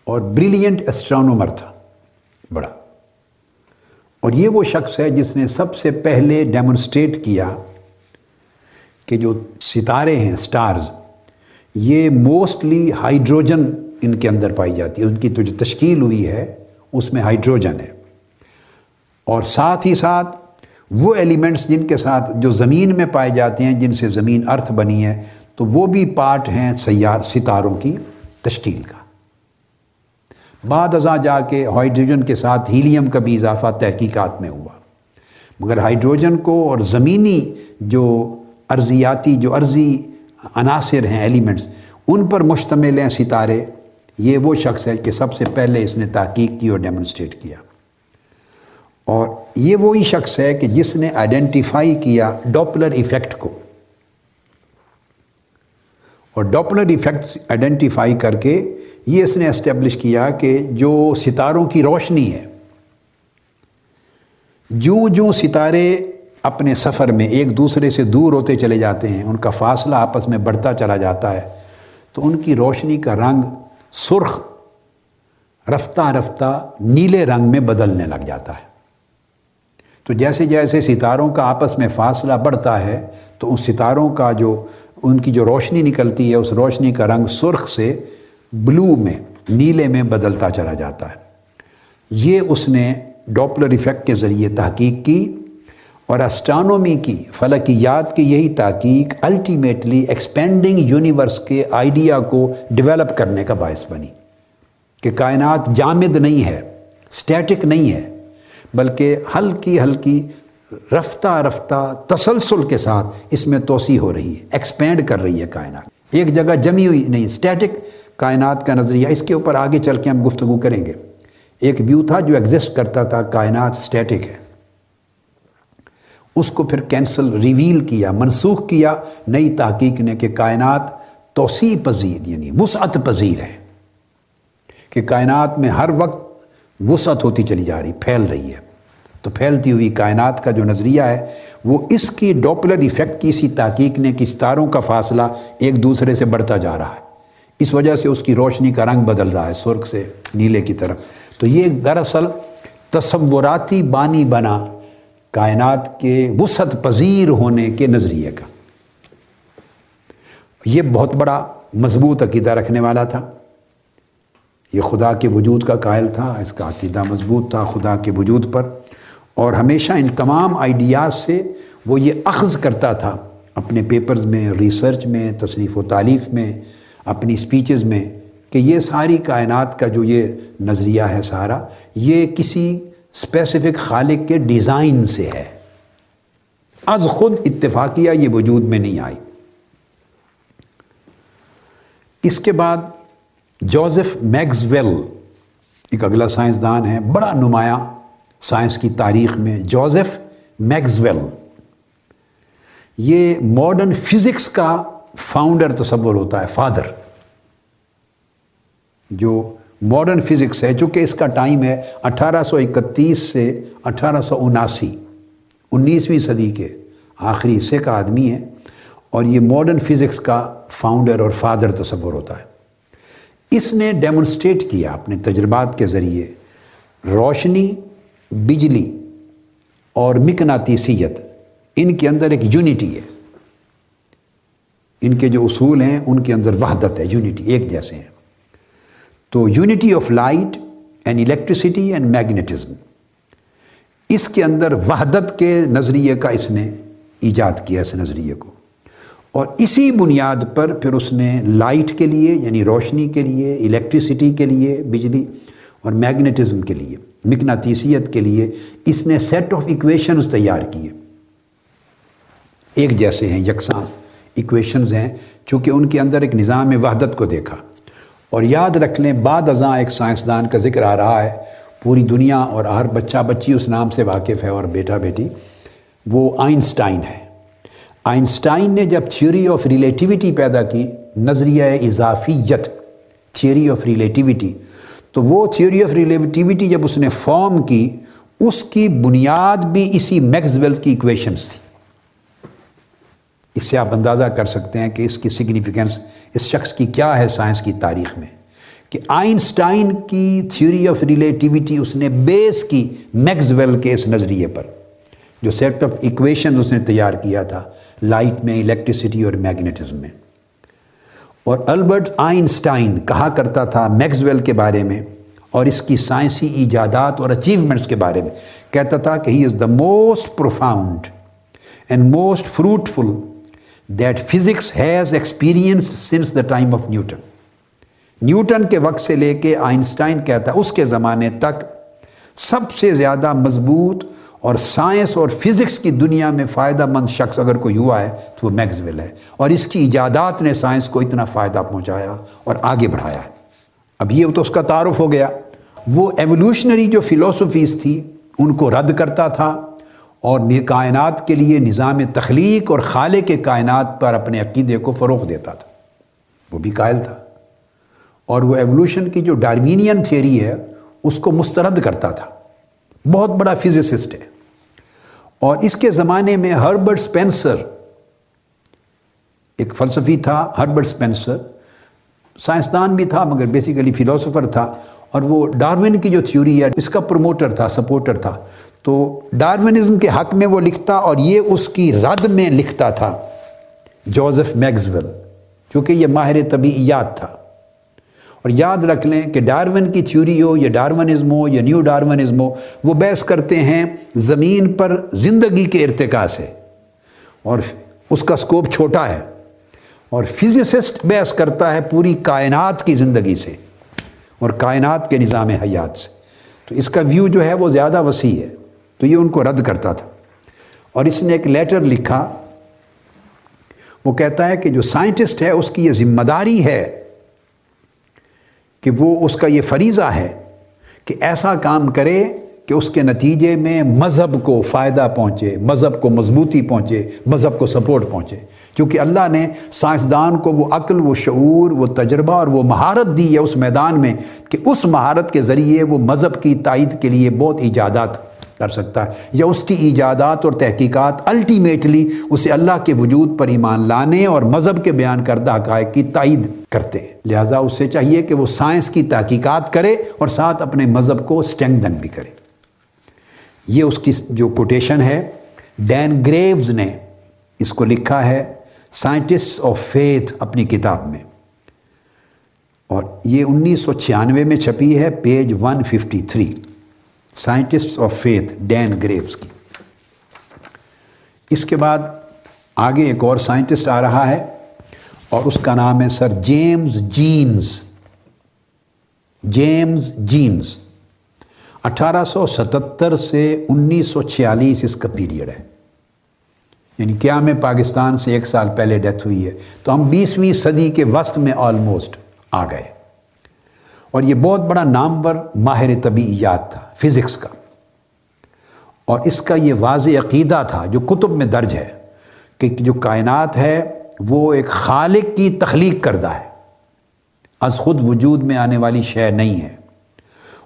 Speaker 1: اور بریلینٹ اسٹرانومر تھا، بڑا۔ اور یہ وہ شخص ہے جس نے سب سے پہلے ڈیمونسٹریٹ کیا کہ جو ستارے ہیں سٹارز یہ موسٹلی ہائیڈروجن ان کے اندر پائی جاتی ہے۔ ان کی تو جو تشکیل ہوئی ہے، اس میں ہائیڈروجن ہے۔ اور ساتھ ہی ساتھ وہ ایلیمنٹس جن کے ساتھ جو زمین میں پائے جاتے ہیں، جن سے زمین ارتھ بنی ہے، تو وہ بھی پارٹ ہیں سیار ستاروں کی تشکیل کا۔ بعد ازاں جا کے ہائیڈروجن کے ساتھ ہیلیم کا بھی اضافہ تحقیقات میں ہوا۔ مگر ہائیڈروجن کو اور زمینی جو ارضیاتی، جو عرضی عناصر ہیں، ایلیمنٹس، ان پر مشتمل ہیں ستارے۔ یہ وہ شخص ہے کہ سب سے پہلے اس نے تحقیق کی اور ڈیمونسٹریٹ کیا۔ اور یہ وہی شخص ہے کہ جس نے آئیڈینٹیفائی کیا ڈاپلر ایفیکٹ کو۔ اور ڈاپلر ایفیکٹ آئیڈینٹیفائی کر کے یہ اس نے اسٹیبلش کیا کہ جو ستاروں کی روشنی ہے جو جو ستارے اپنے سفر میں ایک دوسرے سے دور ہوتے چلے جاتے ہیں، ان کا فاصلہ آپس میں بڑھتا چلا جاتا ہے، تو ان کی روشنی کا رنگ سرخ، رفتہ رفتہ نیلے رنگ میں بدلنے لگ جاتا ہے۔ تو جیسے جیسے ستاروں کا آپس میں فاصلہ بڑھتا ہے، تو ان ستاروں کا جو، ان کی جو روشنی نکلتی ہے، اس روشنی کا رنگ سرخ سے بلو میں، نیلے میں بدلتا چلا جاتا ہے۔ یہ اس نے ڈاپلر ایفیکٹ کے ذریعے تحقیق کی اور اسٹرانومی کی فلکیات کی یہی تحقیق الٹیمیٹلی ایکسپینڈنگ یونیورس کے آئیڈیا کو ڈیولپ کرنے کا باعث بنی کہ کائنات جامد نہیں ہے سٹیٹک نہیں ہے۔ بلکہ ہلکی ہلکی رفتہ رفتہ تسلسل کے ساتھ اس میں توسیع ہو رہی ہے ایکسپینڈ کر رہی ہے کائنات۔ ایک جگہ جمی ہوئی، نہیں سٹیٹک کائنات کا نظریہ اس کے اوپر آگے چل کے ہم گفتگو کریں گے۔ ایک ویو تھا جو ایگزسٹ کرتا تھا، کائنات سٹیٹک ہے۔ اس کو پھر کینسل ریویل کیا، منسوخ کیا، نئی تحقیق نے کہ کائنات توسیع پذیر یعنی وسعت پذیر ہے۔ کہ کائنات میں ہر وقت وسعت ہوتی چلی جا رہی، پھیل رہی ہے۔ تو پھیلتی ہوئی کائنات کا جو نظریہ ہے، وہ اس کی ڈوپلر ایفیکٹ کی، اسی تحقیق نے کہ ستاروں کا فاصلہ ایک دوسرے سے بڑھتا جا رہا ہے۔ اس وجہ سے اس کی روشنی کا رنگ بدل رہا ہے، سرخ سے نیلے کی طرف۔ تو یہ دراصل تصوراتی بانی بنا کائنات کے وسعت پذیر ہونے کے نظریے کا۔ یہ بہت بڑا مضبوط عقیدہ رکھنے والا تھا۔ یہ خدا کے وجود کا قائل تھا، اس کا عقیدہ مضبوط تھا خدا کے وجود پر۔ اور ہمیشہ ان تمام آئیڈیاز سے وہ یہ اخذ کرتا تھا، اپنے پیپرز میں ریسرچ میں تصریف و تعلیف میں، اپنی سپیچز میں، کہ یہ ساری کائنات کا جو یہ نظریہ ہے سارا، یہ کسی اسپیسیفک خالق کے ڈیزائن سے ہے۔ از خود اتفاقیہ یہ وجود میں نہیں آئی۔ اس کے بعد جوزف میگز ویل ایک اگلا سائنسدان ہے، بڑا نمایاں سائنس کی تاریخ میں۔ جوزف میگز ویل یہ ماڈرن فزکس کا فاؤنڈر تصور ہوتا ہے فادر جو ماڈرن فزکس ہے، چونکہ اس کا ٹائم ہے اٹھارہ سو اکتیس سے اٹھارہ سو اناسی۔ انیسویں صدی کے آخری حصے کا آدمی ہے اور یہ ماڈرن فزکس کا فاؤنڈر اور فادر تصور ہوتا ہے۔ اس نے ڈیمونسٹریٹ کیا اپنے تجربات کے ذریعے۔ روشنی، بجلی اور مکناتیسیت، ان کے اندر ایک یونٹی ہے۔ ان کے جو اصول ہیں، ان کے اندر وحدت ہے یونٹی ایک جیسے ہیں۔ تو unity of light and electricity and magnetism اس کے اندر وحدت کے نظریے کا اس نے ایجاد کیا، اس نظریے کو۔ اور اسی بنیاد پر پھر اس نے لائٹ کے لیے یعنی روشنی کے لیے الیکٹریسٹی کے لیے، بجلی اور میگنیٹزم کے لیے، مکناتیسیت کے لیے اس نے سیٹ آف ایکویشنز تیار کیے۔ ایک جیسے ہیں یکساں ایکویشنز ہیں، چونکہ ان کے اندر ایک نظام وحدت کو دیکھا۔ اور یاد رکھ لیں، بعد ازاں ایک سائنسدان کا ذکر آ رہا ہے، پوری دنیا اور ہر بچہ بچی اس نام سے واقف ہے اور بیٹا بیٹی، وہ آئنسٹائن ہے۔ آئنسٹائن نے جب تھیوری آف ریلیٹیوٹی پیدا کی، نظریہ اضافیت، تھیوری آف ریلیٹیوٹی، تو وہ تھیوری آف ریلیٹیوٹی جب اس نے فارم کی، اس کی بنیاد بھی اسی میکس کی ایکویشنس تھی۔ اس سے آپ اندازہ کر سکتے ہیں کہ اس کی سگنیفیکنس اس شخص کی کیا ہے سائنس کی تاریخ میں۔ کہ آئنسٹائن کی تھیوری آف ریلیٹیوٹی اس نے بیس کی میکسویل کے اس نظریے پر، جو سیٹ آف ایکویشن اس نے تیار کیا تھا۔ لائٹ میں الیکٹریسٹی اور میگنیٹزم میں۔ اور البرٹ آئنسٹائن کہا کرتا تھا میکس ویل کے بارے میں اور اس کی سائنسی ایجادات اور اچیومنٹس کے بارے میں۔ کہتا تھا کہ he is the most profound and most fruitful that physics has experienced since the time of Newton. Newton کے وقت سے لے کے آئنسٹائن کہتا ہے اس کے زمانے تک سب سے زیادہ مضبوط اور سائنس اور فزکس کی دنیا میں فائدہ مند شخص اگر کوئی ہوا ہے تو وہ میگزول ہے۔ اور اس کی ایجادات نے سائنس کو اتنا فائدہ پہنچایا اور آگے بڑھایا۔ ہے اب یہ تو اس کا تعارف ہو گیا۔ وہ ایولیوشنری جو فلاسفیز تھی، ان کو رد کرتا تھا اور کائنات کے لیے نظام تخلیق اور خالے کے کائنات پر اپنے عقیدے کو فروغ دیتا تھا۔ وہ بھی قائل تھا۔ اور وہ ایولیوشن کی جو ڈارمینین تھیوری ہے، اس کو مسترد کرتا تھا۔ بہت بڑا فزسسٹ ہے۔ اور اس کے زمانے میں ہربرٹ سپینسر، ایک فلسفی تھا، ہربرٹ سپینسر سائنسدان بھی تھا، مگر بیسیکلی فلاسفر تھا، اور وہ ڈارون کی جو تھیوری ہے، اس کا پروموٹر تھا سپورٹر تھا۔ تو ڈارونزم کے حق میں وہ لکھتا اور یہ اس کی رد میں لکھتا تھا، جوزف میگزول چونکہ یہ ماہر طبیعیات تھا۔ اور یاد رکھ لیں کہ ڈارون کی تھیوری ہو یا ڈارونزم ہو یا نیو ڈارونزم ہو، وہ بحث کرتے ہیں زمین پر زندگی کے ارتقاء سے۔ اور اس کا سکوپ چھوٹا ہے۔ اور فزسسٹ بحث کرتا ہے پوری کائنات کی زندگی سے۔ اور کائنات کے نظام حیات سے۔ تو اس کا ویو جو ہے وہ زیادہ وسیع ہے۔ تو یہ ان کو رد کرتا تھا۔ اور اس نے ایک لیٹر لکھا۔ وہ کہتا ہے کہ جو سائنٹسٹ ہے، اس کی یہ ذمہ داری ہے کہ وہ اس کا یہ فریضہ ہے کہ ایسا کام کرے کہ اس کے نتیجے میں مذہب کو فائدہ پہنچے، مذہب کو مضبوطی پہنچے، مذہب کو سپورٹ پہنچے۔ چونکہ اللہ نے سائنسدان کو وہ عقل، وہ شعور، وہ تجربہ اور وہ مہارت دی ہے اس میدان میں کہ اس مہارت کے ذریعے وہ مذہب کی تائید کے لیے بہت ایجادات کر سکتا ہے۔ یا اس کی ایجادات اور تحقیقات الٹیمیٹلی اسے اللہ کے وجود پر ایمان لانے اور مذہب کے بیان کردہ حقائق کی تائید کرتے ہیں۔ لہٰذا اس سے چاہیے کہ وہ سائنس کی تحقیقات کرے اور ساتھ اپنے مذہب کو اسٹینگن بھی کرے۔ یہ اس کی جو کوٹیشن ہے ڈین گریوز نے اس کو لکھا ہے سائنٹسٹ آف فیتھ اپنی کتاب میں۔ اور یہ انیس سو چھیانوے میں چھپی ہے page one fifty three scientist of faith Dan Graves کی۔ اس کے بعد آگے ایک اور سائنٹسٹ آ رہا ہے اور اس کا نام ہے sir James Jeans. James Jeans. اٹھارہ سو ستتر سے انیس سو چھیالیس اس کا پیریڈ ہے۔ یعنی کیا میں پاکستان سے ایک سال پہلے ڈیتھ ہوئی ہے؟ تو ہم بیسویں صدی کے وسط میں آلموسٹ آ گئے۔ اور یہ بہت بڑا نامور ماہر طبیعیات تھا فزکس کا۔ اور اس کا یہ واضح عقیدہ تھا، جو کتب میں درج ہے، کہ جو کائنات ہے، وہ ایک خالق کی تخلیق کردہ ہے۔ از خود وجود میں آنے والی شے نہیں ہے۔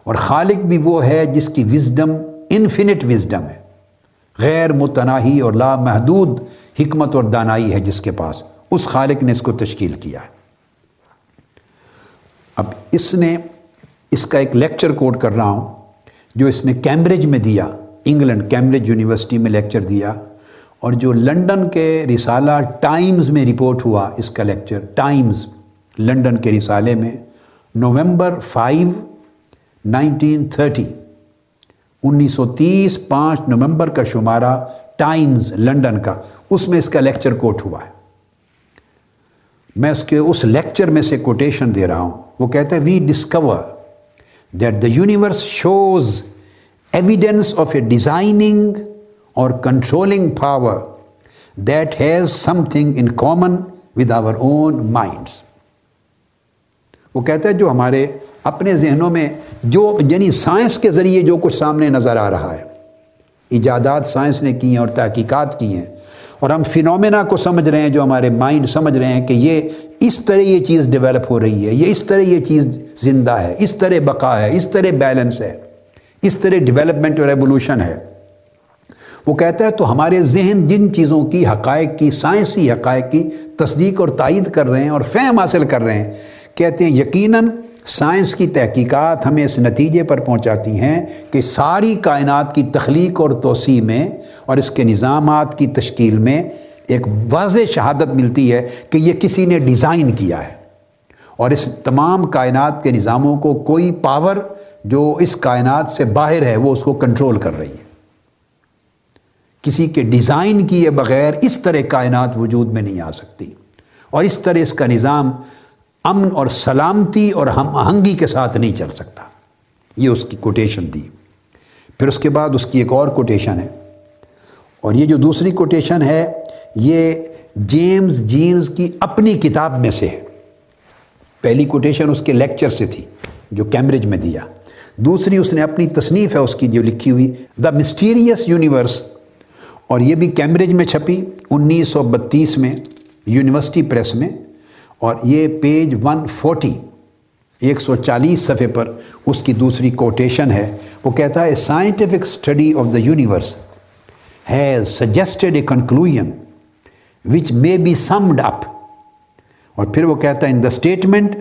Speaker 1: اور خالق بھی وہ ہے جس کی وزڈم انفینٹ وزڈم ہے۔ غیر متناہی اور لامحدود حکمت اور دانائی ہے جس کے پاس۔ اس خالق نے اس کو تشکیل کیا ہے۔ اب اس نے اس کا ایک لیکچر کوٹ کر رہا ہوں جو اس نے کیمبرج میں دیا، انگلینڈ، کیمبرج یونیورسٹی میں لیکچر دیا اور جو لنڈن کے رسالہ ٹائمز میں رپورٹ ہوا اس کا لیکچر، ٹائمز لنڈن کے رسالے میں، نومبر فائیو، نائنٹین تھرٹی انیس سو تیس پانچ نومبر کا شمارہ ٹائمز لنڈن کا، اس میں اس کا لیکچر کوٹ ہوا ہے۔ میں اس کے اس لیکچر میں سے کوٹیشن دے رہا ہوں۔ وہ کہتا ہے we discover that the universe shows evidence of a designing اور controlling power that has something in common with our own minds وہ کہتا ہے، جو ہمارے اپنے ذہنوں میں جو یعنی سائنس کے ذریعے جو کچھ سامنے نظر آ رہا ہے، ایجادات سائنس نے کی ہیں اور تحقیقات کی ہیں اور ہم فنومینا کو سمجھ رہے ہیں جو ہمارے مائنڈ سمجھ رہے ہیں کہ یہ اس طرح یہ چیز ڈیولپ ہو رہی ہے، یہ اس طرح یہ چیز زندہ ہے، اس طرح بقا ہے، اس طرح بیلنس ہے، اس طرح ڈیولپمنٹ اور ایوولوشن ہے۔ وہ کہتا ہے تو ہمارے ذہن جن چیزوں کی حقائق کی، سائنسی حقائق کی تصدیق اور تائید کر رہے ہیں اور فہم حاصل کر رہے ہیں، کہتے ہیں یقیناً سائنس کی تحقیقات ہمیں اس نتیجے پر پہنچاتی ہیں کہ ساری کائنات کی تخلیق اور توسیع میں اور اس کے نظامات کی تشکیل میں ایک واضح شہادت ملتی ہے کہ یہ کسی نے ڈیزائن کیا ہے اور اس تمام کائنات کے نظاموں کو کوئی پاور جو اس کائنات سے باہر ہے وہ اس کو کنٹرول کر رہی ہے۔ کسی کے ڈیزائن کیے بغیر اس طرح کائنات وجود میں نہیں آ سکتی اور اس طرح اس کا نظام امن اور سلامتی اور ہم آہنگی کے ساتھ نہیں چل سکتا۔ یہ اس کی کوٹیشن دی پھر اس کے بعد اس کی ایک اور کوٹیشن ہے۔ اور یہ جو دوسری کوٹیشن ہے، یہ جیمز جینز کی اپنی کتاب میں سے ہے۔ پہلی کوٹیشن اس کے لیکچر سے تھی، جو کیمبرج میں دیا۔ دوسری اس نے اپنی تصنیف ہے اس کی، جو لکھی ہوئی دا مسٹیریس یونیورس اور یہ بھی کیمبرج میں چھپی، انیس سو بتیس میں، یونیورسٹی پریس میں۔ اور یہ پیج ون فورٹی، ایک سو چالیس صفحے پر اس کی دوسری کوٹیشن ہے۔ وہ کہتا ہے scientific study of the universe has suggested a conclusion which may be summed up اور پھر وہ کہتا ہے in the statement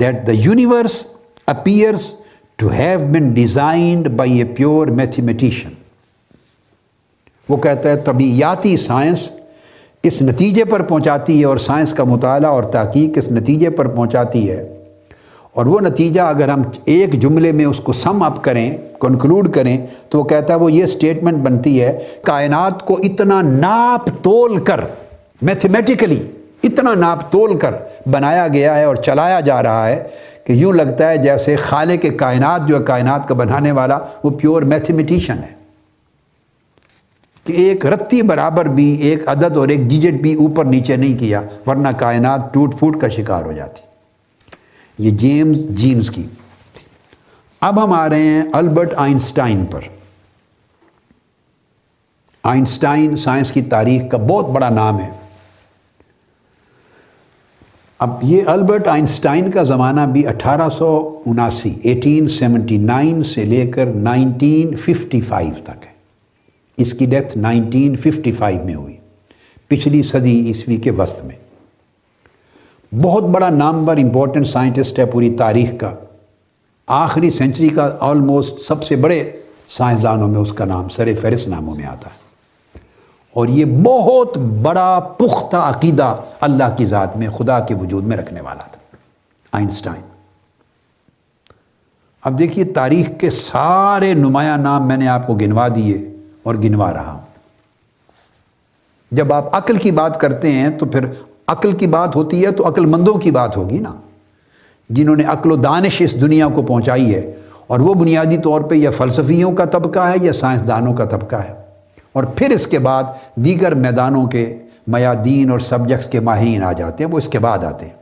Speaker 1: that the universe appears to have been designed by a pure mathematician وہ کہتا ہے، طبیعیاتی سائنس اس نتیجے پر پہنچاتی ہے اور سائنس کا مطالعہ اور تحقیق اس نتیجے پر پہنچاتی ہے اور وہ نتیجہ اگر ہم ایک جملے میں اس کو سم اپ کریں کنکلوڈ کریں، تو وہ کہتا ہے وہ یہ سٹیٹمنٹ بنتی ہے، کائنات کو اتنا ناپ تول کر میتھمیٹیکلی اتنا ناپ تول کر بنایا گیا ہے اور چلایا جا رہا ہے کہ یوں لگتا ہے جیسے خالق کے کائنات جو ہے کائنات کا بنانے والا وہ پیور میتھمیٹیشن ہے۔ کہ ایک رتی برابر بھی، ایک عدد اور ایک ڈیجٹ بھی اوپر نیچے نہیں کیا، ورنہ کائنات ٹوٹ پھوٹ کا شکار ہو جاتی۔ یہ جیمز جینز کی۔ اب ہم آ رہے ہیں البرٹ آئنسٹائن پر۔ آئنسٹائن سائنس کی تاریخ کا بہت بڑا نام ہے۔ اب یہ البرٹ آئنسٹائن کا زمانہ بھی اٹھارہ سو اناسی ایٹین سیونٹی نائن سے لے کر نائنٹین ففٹی فائیو تک ہے۔ اس کی ڈیتھ نائنٹین ففٹی فائیو میں ہوئی، پچھلی صدی عیسوی کے وسط میں۔ بہت بڑا نامور امپورٹنٹ سائنٹسٹ ہے پوری تاریخ کا۔ آخری سینچری کا آلموسٹ سب سے بڑے سائنسدانوں میں اس کا نام سر فہرست ناموں میں آتا ہے۔ اور یہ بہت بڑا پختہ عقیدہ اللہ کی ذات میں، خدا کے وجود میں رکھنے والا تھا۔ آئنسٹائن۔ اب دیکھیے تاریخ کے سارے نمایاں نام میں نے آپ کو گنوا دیے۔ اور گنوا رہا ہوں۔ جب آپ عقل کی بات کرتے ہیں تو پھر عقل کی بات ہوتی ہے تو عقل مندوں کی بات ہوگی نا۔ جنہوں نے عقل و دانش اس دنیا کو پہنچائی ہے اور وہ بنیادی طور پہ یا فلسفیوں کا طبقہ ہے یا سائنسدانوں کا طبقہ ہے۔ اور پھر اس کے بعد دیگر میدانوں کے میادین اور سبجیکٹس کے ماہرین آ جاتے ہیں، وہ اس کے بعد آتے ہیں۔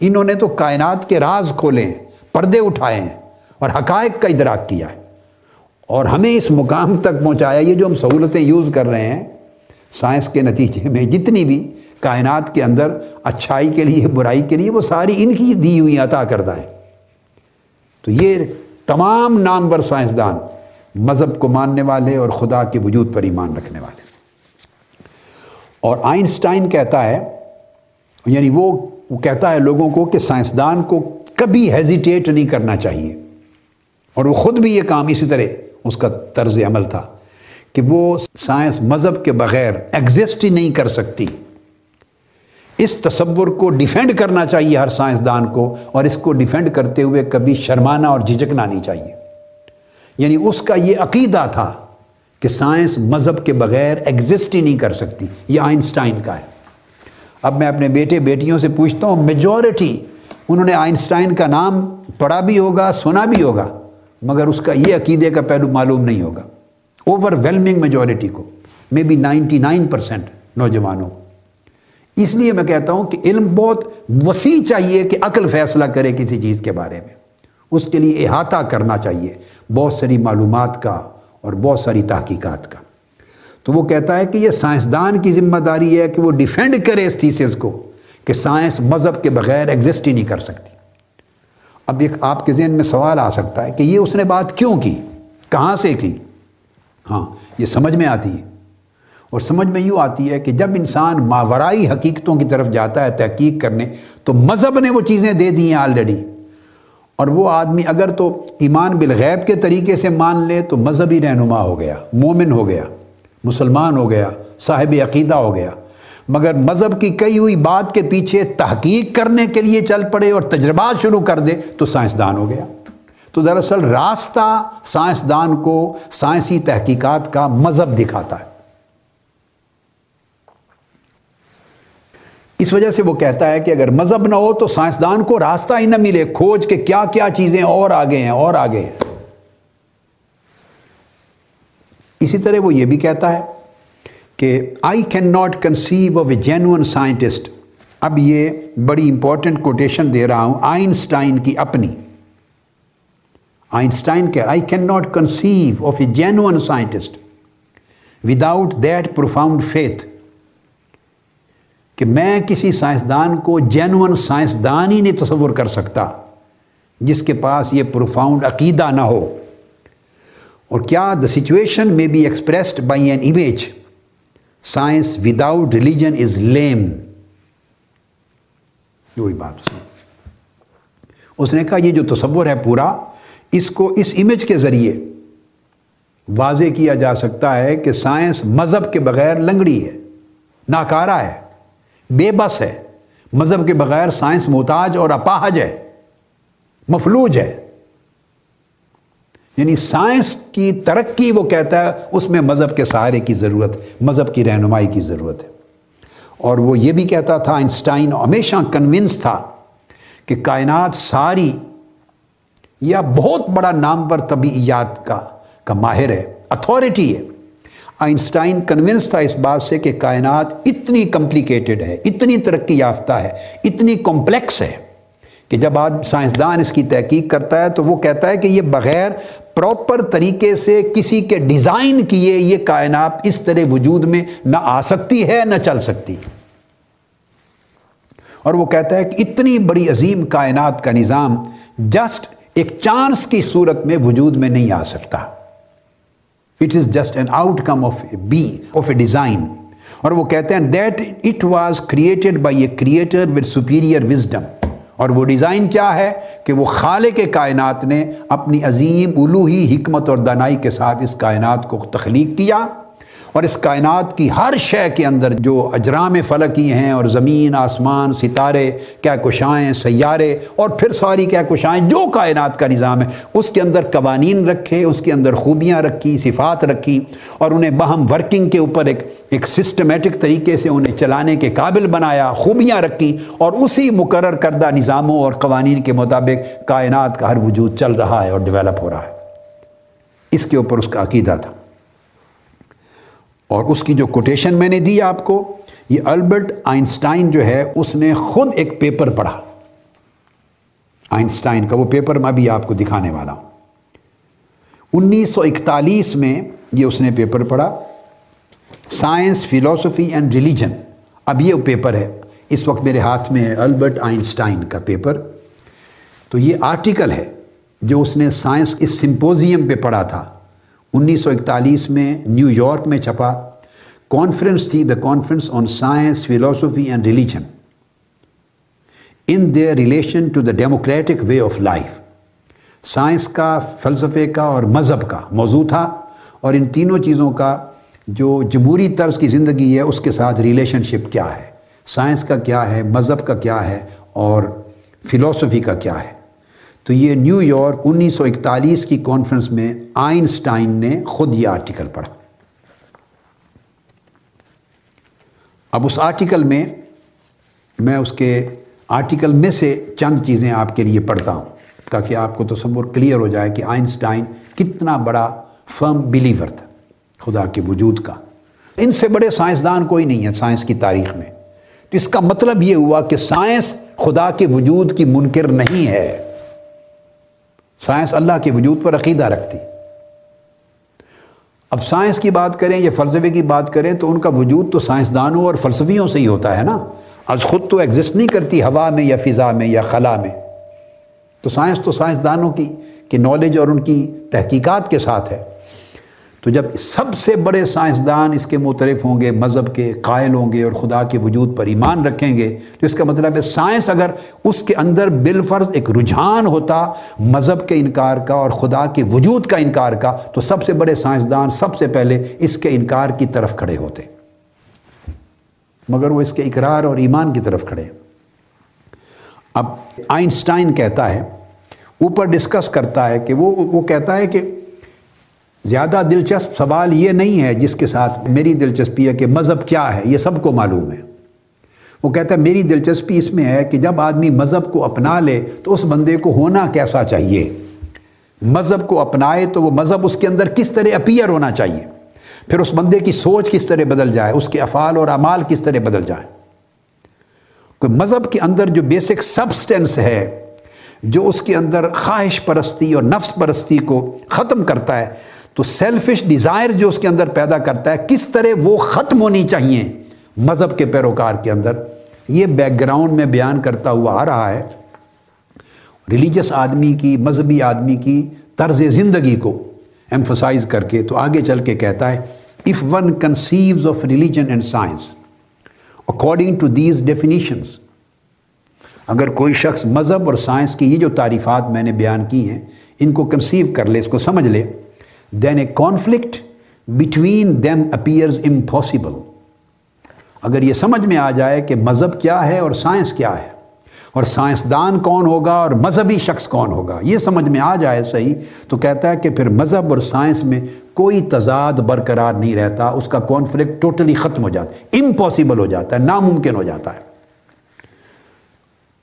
Speaker 1: انہوں نے تو کائنات کے راز کھولے ہیں پردے اٹھائے ہیں اور حقائق کا ادراک کیا ہے۔ اور ہمیں اس مقام تک پہنچایا، یہ جو ہم سہولتیں یوز کر رہے ہیں، سائنس کے نتیجے میں جتنی بھی کائنات کے اندر اچھائی کے لیے، برائی کے لیے، وہ ساری ان کی دی ہوئی عطا کردہ ہیں۔ تو یہ تمام نامور سائنسدان مذہب کو ماننے والے اور خدا کے وجود پر ایمان رکھنے والے۔ اور آئنسٹائن کہتا ہے یعنی وہ وہ کہتا ہے لوگوں کو کہ سائنسدان کو کبھی ہیزیٹیٹ نہیں کرنا چاہیے۔ اور وہ خود بھی یہ کام اسی طرح اس کا طرز عمل تھا کہ وہ سائنس مذہب کے بغیر ایگزسٹ ہی نہیں کر سکتی۔ اس تصور کو ڈیفینڈ کرنا چاہیے ہر سائنسدان کو اور اس کو ڈیفینڈ کرتے ہوئے کبھی شرمانا اور جھجکنا نہیں چاہیے۔ یعنی اس کا یہ عقیدہ تھا کہ سائنس مذہب کے بغیر ایگزسٹ ہی نہیں کر سکتی، یہ آئنسٹائن کا ہے۔ اب میں اپنے بیٹے بیٹیوں سے پوچھتا ہوں میجورٹی انہوں نے آئنسٹائن کا نام پڑھا بھی ہوگا، سنا بھی ہوگا۔ مگر اس کا یہ عقیدے کا پہلو معلوم نہیں ہوگا۔ اوور ویلمنگ میجورٹی کو may be ninety nine percent نوجوانوں اس لیے میں کہتا ہوں کہ علم بہت وسیع چاہیے کہ عقل فیصلہ کرے کسی چیز کے بارے میں۔ اس کے لیے احاطہ کرنا چاہیے بہت ساری معلومات کا اور بہت ساری تحقیقات کا۔ تو وہ کہتا ہے کہ یہ سائنسدان کی ذمہ داری ہے کہ وہ ڈیفینڈ کرے اس تھیسز کو کہ سائنس مذہب کے بغیر ایگزسٹ ہی نہیں کر سکتی۔ اب ایک آپ کے ذہن میں سوال آ سکتا ہے کہ یہ اس نے بات کیوں کی؟ کہاں سے کی؟ ہاں یہ سمجھ میں آتی ہے۔ اور سمجھ میں یوں آتی ہے کہ جب انسان ماورائی حقیقتوں کی طرف جاتا ہے تحقیق کرنے، تو مذہب نے وہ چیزیں دے دی ہیں آلریڈی اور وہ آدمی اگر تو ایمان بالغیب کے طریقے سے مان لے، تو مذہبی رہنما ہو گیا، مومن ہو گیا، مسلمان ہو گیا، صاحب عقیدہ ہو گیا۔ مگر مذہب کی کئی ہوئی بات کے پیچھے تحقیق کرنے کے لیے چل پڑے اور تجربات شروع کر دے تو سائنسدان ہو گیا۔ تو دراصل راستہ سائنسدان کو سائنسی تحقیقات کا مذہب دکھاتا ہے۔ اس وجہ سے وہ کہتا ہے کہ اگر مذہب نہ ہو تو سائنسدان کو راستہ ہی نہ ملے کھوج کے کیا کیا چیزیں اور آگے ہیں، اور آگے ہیں۔ اسی طرح وہ یہ بھی کہتا ہے کہ I cannot conceive of a genuine scientist اب یہ بڑی امپورٹنٹ کوٹیشن دے رہا ہوں، آئنسٹائن کی اپنی۔ آئنسٹائن کہ I cannot conceive of a genuine scientist without that profound faith کہ میں کسی سائنسدان کو جینون سائنسدان ہی نہیں تصور کر سکتا جس کے پاس یہ پروفاؤنڈ عقیدہ نہ ہو۔ اور کیا دا سچویشن میں be expressed by an image science without religion is lame وہی بات اس نے۔ کہا، یہ جو تصور ہے پورا، اس کو اس امیج کے ذریعے واضح کیا جا سکتا ہے کہ سائنس مذہب کے بغیر لنگڑی ہے، ناکارہ ہے، بے بس ہے۔ مذہب کے بغیر سائنس محتاج اور اپاہج ہے، مفلوج ہے۔ یعنی سائنس کی ترقی وہ کہتا ہے، اس میں مذہب کے سہارے کی ضرورت، مذہب کی رہنمائی کی ضرورت ہے۔ اور وہ یہ بھی کہتا تھا، آئنسٹائن ہمیشہ کنونس تھا کہ کائنات ساری یا بہت بڑا نام پر طبیعیات کا کا ماہر ہے اتھارٹی ہے۔ آئنسٹائن کنونس تھا اس بات سے کہ کائنات اتنی کمپلیکیٹڈ ہے، اتنی ترقی یافتہ ہے، اتنی کمپلیکس ہے۔ کہ جب آج سائنسدان اس کی تحقیق کرتا ہے تو وہ کہتا ہے کہ یہ بغیر پراپر طریقے سے کسی کے ڈیزائن کیے یہ کائنات اس طرح وجود میں نہ آ سکتی ہے، نہ چل سکتی۔ اور وہ کہتا ہے کہ اتنی بڑی عظیم کائنات کا نظام جسٹ ایک چانس کی صورت میں وجود میں نہیں آ سکتا۔ It is just an outcome of be of a design اور وہ کہتے ہیں that it was created by a creator with superior wisdom اور وہ ڈیزائن کیا ہے کہ وہ خالق کائنات نے اپنی عظیم الوحی حکمت اور دانائی کے ساتھ اس کائنات کو تخلیق کیا۔ اور اس کائنات کی ہر شے کے اندر جو اجرام فلکی ہیں اور زمین، آسمان، ستارے کیا کشائیں سیارے اور پھر ساری کیا کشائیں جو کائنات کا نظام ہے، اس کے اندر قوانین رکھے، اس کے اندر خوبیاں رکھی، صفات رکھی اور انہیں بہم ورکنگ کے اوپر ایک ایک سسٹمیٹک طریقے سے انہیں چلانے کے قابل بنایا، خوبیاں رکھی اور اسی مقرر کردہ نظاموں اور قوانین کے مطابق کائنات کا ہر وجود چل رہا ہے اور ڈیولپ ہو رہا ہے۔ اس کے اوپر اس کا عقیدہ تھا۔ اور اس کی جو کوٹیشن میں نے دی آپ کو، یہ البرٹ آئنسٹائن جو ہے، اس نے خود ایک پیپر پڑھا۔ آئنسٹائن کا وہ پیپر میں ابھی آپ کو دکھانے والا ہوں۔ انیس سو اکتالیس میں یہ اس نے پیپر پڑھا۔ سائنس فلاسفی اینڈ ریلیجن اب یہ پیپر ہے۔ اس وقت میرے ہاتھ میں ہے البرٹ آئنسٹائن کا پیپر تو یہ آرٹیکل ہے جو اس نے سائنس اس سمپوزیم پہ پڑھا تھا۔ انیس سو اکتالیس میں نیو یارک میں چھپا کانفرنس تھی the conference on science philosophy and religion in their relation to the democratic way of life science کا، فلسفے کا اور مذہب کا موضوع تھا اور ان تینوں چیزوں کا جو جمہوری طرز کی زندگی ہے، اس کے ساتھ ریلیشن شپ کیا ہے؟ سائنس کا کیا ہے؟ مذہب کا کیا ہے؟ اور فلاسفی کا کیا ہے؟ تو یہ نیو یارک انیس سو اکتالیس کی کانفرنس میں آئنسٹائن نے خود یہ آرٹیکل پڑھا۔ اب اس آرٹیکل میں میں اس کے آرٹیکل میں سے چند چیزیں آپ کے لیے پڑھتا ہوں تاکہ آپ کو تصور کلیئر ہو جائے کہ آئنسٹائن کتنا بڑا فرم بلیور تھا، خدا کے وجود کا۔ ان سے بڑے سائنسدان کوئی نہیں ہے سائنس کی تاریخ میں۔ تو اس کا مطلب یہ ہوا کہ سائنس خدا کے وجود کی منکر نہیں ہے۔ سائنس اللہ کے وجود پر عقیدہ رکھتی۔ اب سائنس کی بات کریں یا فلسفے کی بات کریں تو ان کا وجود تو سائنسدانوں اور فلسفیوں سے ہی ہوتا ہے نا۔ آج خود تو ایگزسٹ نہیں کرتی ہوا میں یا فضا میں یا خلا میں۔ تو سائنس تو سائنسدانوں کی کہ نالج اور ان کی تحقیقات کے ساتھ ہے۔ تو جب سب سے بڑے سائنسدان اس کے مترف ہوں گے، مذہب کے قائل ہوں گے اور خدا کے وجود پر ایمان رکھیں گے، تو اس کا مطلب ہے سائنس اگر اس کے اندر بالفرض ایک رجحان ہوتا، مذہب کے انکار کا اور خدا کے وجود کا انکار کا، تو سب سے بڑے سائنسدان سب سے پہلے اس کے انکار کی طرف کھڑے ہوتے۔ مگر وہ اس کے اقرار اور ایمان کی طرف کھڑے۔ اب آئنسٹائن کہتا ہے، اوپر ڈسکس کرتا ہے کہ وہ وہ کہتا ہے کہ زیادہ دلچسپ سوال یہ نہیں ہے جس کے ساتھ میری دلچسپی ہے کہ مذہب کیا ہے، یہ سب کو معلوم ہے۔ وہ کہتا ہے، میری دلچسپی اس میں ہے کہ جب آدمی مذہب کو اپنا لے تو اس بندے کو ہونا کیسا چاہیے۔ مذہب کو اپنائے تو وہ مذہب اس کے اندر کس طرح اپیئر ہونا چاہیے۔ پھر اس بندے کی سوچ کس طرح بدل جائے، اس کے افعال اور اعمال کس طرح بدل جائیں۔ کوئی مذہب کے اندر جو بیسک سبسٹینس ہے، جو اس کے اندر خواہش پرستی اور نفس پرستی کو ختم کرتا ہے تو سیلفش ڈیزائر جو اس کے اندر پیدا کرتا ہے، کس طرح وہ ختم ہونی چاہیے مذہب کے پیروکار کے اندر؟ یہ بیک گراؤنڈ میں بیان کرتا ہوا آ رہا ہے ریلیجس آدمی کی، مذہبی آدمی کی طرز زندگی کو ایمفسائز کر کے تو آگے چل کے کہتا ہے if one conceives of religion and science according to these definitions اگر کوئی شخص مذہب اور سائنس کی یہ جو تعریفات میں نے بیان کی ہیں، ان کو کنسیو کر لے، اس کو سمجھ لے then a conflict between them appears impossible اگر یہ سمجھ میں آ جائے کہ مذہب کیا ہے اور سائنس کیا ہے، اور سائنسدان کون ہوگا اور مذہبی شخص کون ہوگا، یہ سمجھ میں آ جائے صحیح تو کہتا ہے کہ پھر مذہب اور سائنس میں کوئی تضاد برقرار نہیں رہتا، اس کا کانفلکٹ ٹوٹلی ختم ہو جاتا ہے امپاسبل ہو جاتا ہے، ناممکن ہو جاتا ہے۔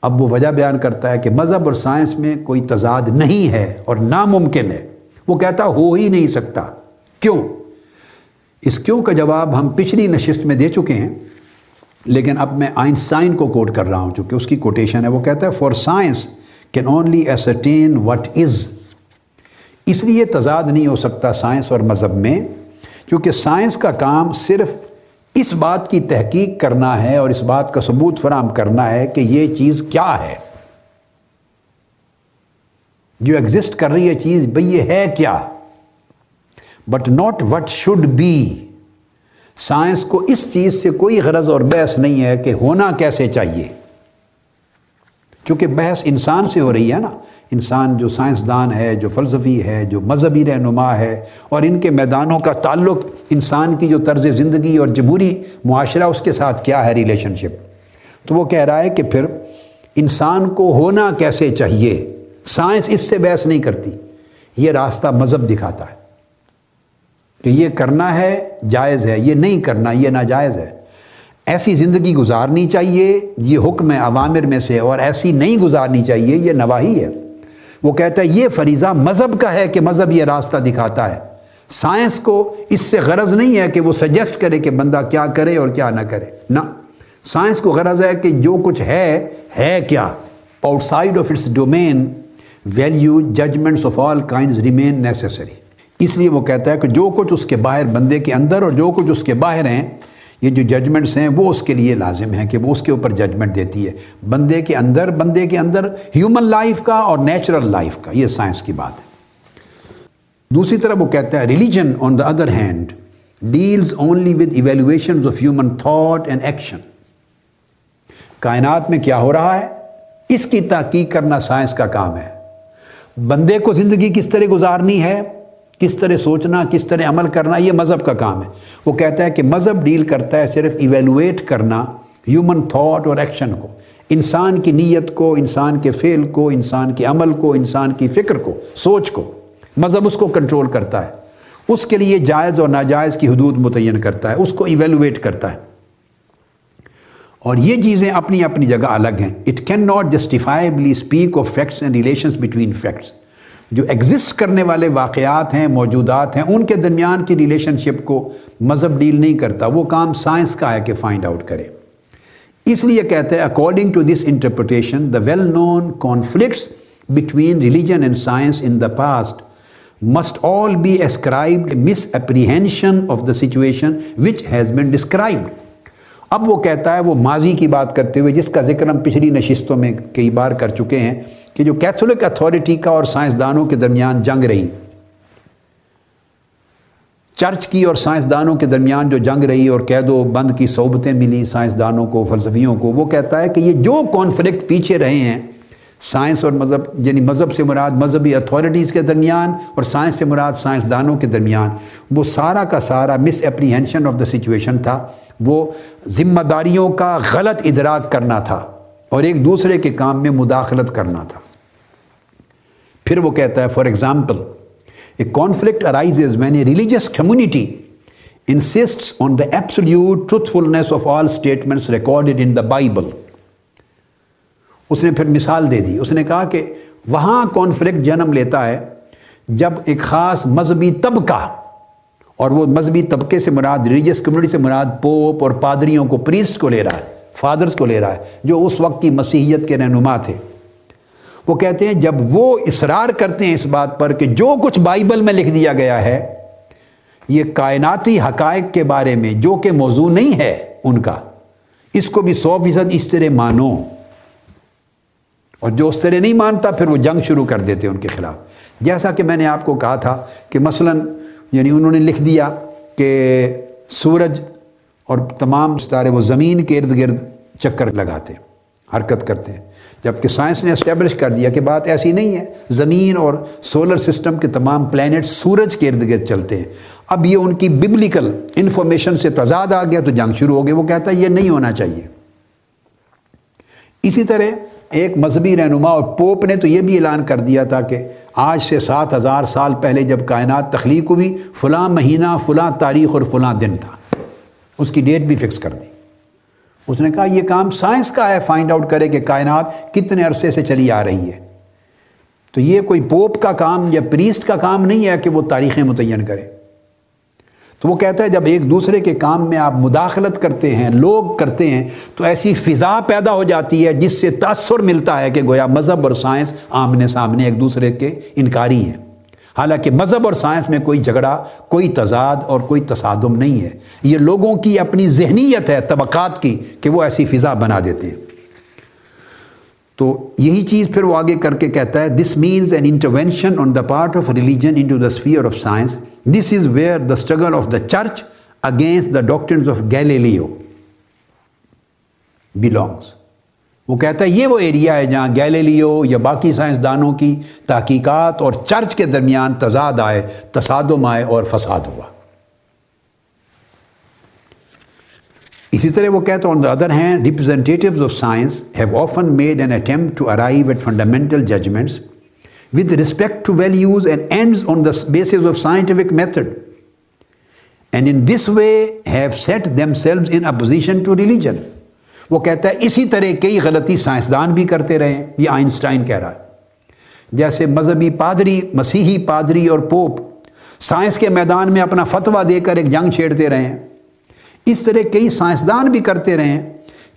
Speaker 1: اب وہ وجہ بیان کرتا ہے کہ مذہب اور سائنس میں کوئی تضاد نہیں ہے اور ناممکن ہے۔ وہ کہتا ہو ہی نہیں سکتا۔ کیوں؟ اس کیوں کا جواب ہم پچھلی نشست میں دے چکے ہیں، لیکن اب میں آئنسٹائن کو کوٹ کر رہا ہوں، چونکہ اس کی کوٹیشن ہے۔ وہ کہتا ہے for science can only ascertain what is اس لیے تضاد نہیں ہو سکتا سائنس اور مذہب میں کیونکہ سائنس کا کام صرف اس بات کی تحقیق کرنا ہے اور اس بات کا ثبوت فراہم کرنا ہے کہ یہ چیز کیا ہے۔ جو ایگزسٹ کر رہی ہے چیز، بھئی یہ ہے کیا؟ But not what should be science کو اس چیز سے کوئی غرض اور بحث نہیں ہے کہ ہونا کیسے چاہیے۔ چونکہ بحث انسان سے ہو رہی ہے نا۔ انسان جو سائنسدان ہے، جو فلسفی ہے، جو مذہبی رہنما ہے، اور ان کے میدانوں کا تعلق انسان کی جو طرز زندگی اور جمہوری معاشرہ، اس کے ساتھ کیا ہے ریلیشن شپ تو وہ کہہ رہا ہے کہ پھر انسان کو ہونا کیسے چاہیے؟ سائنس اس سے بحث نہیں کرتی، یہ راستہ مذہب دکھاتا ہے کہ یہ کرنا ہے، جائز ہے، یہ نہیں کرنا، یہ ناجائز ہے۔ ایسی زندگی گزارنی چاہیے، یہ حکم ہے عوامر میں سے، اور ایسی نہیں گزارنی چاہیے، یہ نواحی ہے۔ وہ کہتا ہے، یہ فریضہ مذہب کا ہے کہ مذہب یہ راستہ دکھاتا ہے۔ سائنس کو اس سے غرض نہیں ہے کہ وہ سجیسٹ کرے کہ بندہ کیا کرے اور کیا نہ کرے۔ نہ، سائنس کو غرض ہے کہ جو کچھ ہے ہے کیا؟ Outside of its domain value judgments of all kinds remain necessary اس لیے وہ کہتا ہے کہ جو کچھ اس کے باہر بندے کے اندر اور جو کچھ اس کے باہر ہیں، یہ جو ججمنٹس ہیں، وہ اس کے لیے لازم ہیں کہ وہ اس کے اوپر ججمنٹ دیتی ہے۔ بندے کے اندر، بندے کے اندر ہیومن لائف کا اور نیچرل لائف کا، یہ سائنس کی بات ہے۔ دوسری طرف وہ کہتا ہے religion on the other hand deals only with evaluation of human thought and action کائنات میں کیا ہو رہا ہے؟ اس کی تحقیق کرنا سائنس کا کام ہے۔ بندے کو زندگی کس طرح گزارنی ہے، کس طرح سوچنا، کس طرح عمل کرنا، یہ مذہب کا کام ہے۔ وہ کہتا ہے کہ مذہب ڈیل کرتا ہے صرف ایویلویٹ کرنا ہیومن تھاٹ اور ایکشن کو۔ انسان کی نیت کو، انسان کے فعل کو، انسان کے عمل کو، انسان کی فکر کو، سوچ کو۔ مذہب اس کو کنٹرول کرتا ہے۔ اس کے لیے جائز اور ناجائز کی حدود متعین کرتا ہے، اس کو ایویلویٹ کرتا ہے۔ اور یہ چیزیں اپنی اپنی جگہ الگ ہیں۔ It cannot justifiably speak of facts and relations between facts جو ایگزسٹ کرنے والے واقعات ہیں، موجودات ہیں، ان کے درمیان کی ریلیشن شپ کو مذہب ڈیل نہیں کرتا۔ وہ کام سائنس کا ہے کہ فائنڈ آؤٹ کرے۔ اس لیے کہتے ہیں according to this interpretation the well known conflicts between religion and science in the past must all be ascribed misapprehension of the situation which has been described اب وہ کہتا ہے، وہ ماضی کی بات کرتے ہوئے، جس کا ذکر ہم پچھلی نشستوں میں کئی بار کر چکے ہیں کہ جو کیتھولک اتھارٹی کا اور سائنسدانوں کے درمیان جنگ رہی۔ چرچ کی اور سائنسدانوں کے درمیان جو جنگ رہی اور قید و بند کی صحبتیں ملی سائنسدانوں کو، فلسفیوں کو، وہ کہتا ہے کہ یہ جو کانفلکٹ پیچھے رہے ہیں، سائنس اور مذہب یعنی مذہب سے مراد مذہبی اتھارٹیز کے درمیان اور سائنس سے مراد سائنسدانوں کے درمیان، وہ سارا کا سارا misapprehension of the situation تھا۔ وہ ذمہ داریوں کا غلط ادراک کرنا تھا اور ایک دوسرے کے کام میں مداخلت کرنا تھا۔ پھر وہ کہتا ہے for example a conflict arise when a religious community insist on the absolute truthfulness of all statements recorded in the Bible اس نے پھر مثال دے دی۔ اس نے کہا کہ وہاں کانفلکٹ جنم لیتا ہے جب ایک خاص مذہبی طبقہ اور وہ مذہبی طبقے سے مراد ریلیجس کمیونٹی سے مراد پوپ اور پادریوں کو پریسٹ کو لے رہا ہے فادرز کو لے رہا ہے، جو اس وقت کی مسیحیت کے رہنما تھے۔ وہ کہتے ہیں، جب وہ اصرار کرتے ہیں اس بات پر کہ جو کچھ بائبل میں لکھ دیا گیا ہے، یہ کائناتی حقائق کے بارے میں، جو کہ موضوع نہیں ہے ان کا، اس کو بھی سو فیصد اس طرح مانو۔ اور جو اس طرح نہیں مانتا، پھر وہ جنگ شروع کر دیتے ان کے خلاف۔ جیسا کہ میں نے آپ کو کہا تھا کہ مثلاً یعنی انہوں نے لکھ دیا کہ سورج اور تمام ستارے وہ زمین کے ارد گرد چکر لگاتے ہیں، حرکت کرتے ہیں۔ جبکہ سائنس نے اسٹیبلش کر دیا کہ بات ایسی نہیں ہے، زمین اور سولر سسٹم کے تمام پلینٹ سورج کے ارد گرد چلتے ہیں۔ اب یہ ان کی ببلیکل انفارمیشن سے تضاد آ گیا تو جنگ شروع ہو گئی۔ وہ کہتا ہے یہ نہیں ہونا چاہیے۔ اسی طرح ایک مذہبی رہنما اور پوپ نے تو یہ بھی اعلان کر دیا تھا کہ آج سے سات ہزار سال پہلے جب کائنات تخلیق ہوئی، فلاں مہینہ، فلاں تاریخ اور فلاں دن تھا۔ اس کی ڈیٹ بھی فکس کر دی۔ اس نے کہا، یہ کام سائنس کا ہے فائنڈ آؤٹ کرے کہ کائنات کتنے عرصے سے چلی آ رہی ہے۔ تو یہ کوئی پوپ کا کام یا پریسٹ کا کام نہیں ہے کہ وہ تاریخیں متعین کرے۔ تو وہ کہتا ہے جب ایک دوسرے کے کام میں آپ مداخلت کرتے ہیں، لوگ کرتے ہیں، تو ایسی فضا پیدا ہو جاتی ہے جس سے تأثر ملتا ہے کہ گویا مذہب اور سائنس آمنے سامنے ایک دوسرے کے انکاری ہیں۔ حالانکہ مذہب اور سائنس میں کوئی جھگڑا، کوئی تضاد اور کوئی تصادم نہیں ہے۔ یہ لوگوں کی اپنی ذہنیت ہے، طبقات کی، کہ وہ ایسی فضا بنا دیتے ہیں۔ تو یہی چیز پھر وہ آگے کر کے کہتا ہے this means an intervention on the part of religion into the sphere of science this is where the struggle of the church against the doctors of Galileo belongs وہ کہتا ہے، یہ وہ ایریا ہے جہاں گیلیلیو یا باقی سائنسدانوں کی تحقیقات اور چرچ کے درمیان تضاد آئے، تصادم آئے اور فساد ہوا۔ اسی طرح وہ کہتا on the other hand representatives of science have often made an attempt to arrive at fundamental judgments with respect to values and ends on the basis of scientific method. And in this way have set themselves in opposition to religion. وہ کہتا ہے اسی طرح کئی غلطی سائنسدان بھی کرتے رہے ہیں یہ آئنسٹائن کہہ رہا ہے جیسے مذہبی پادری مسیحی پادری اور پوپ سائنس کے میدان میں اپنا فتویٰ دے کر ایک جنگ چھیڑتے رہے ہیں اس طرح کئی سائنسدان بھی کرتے رہے ہیں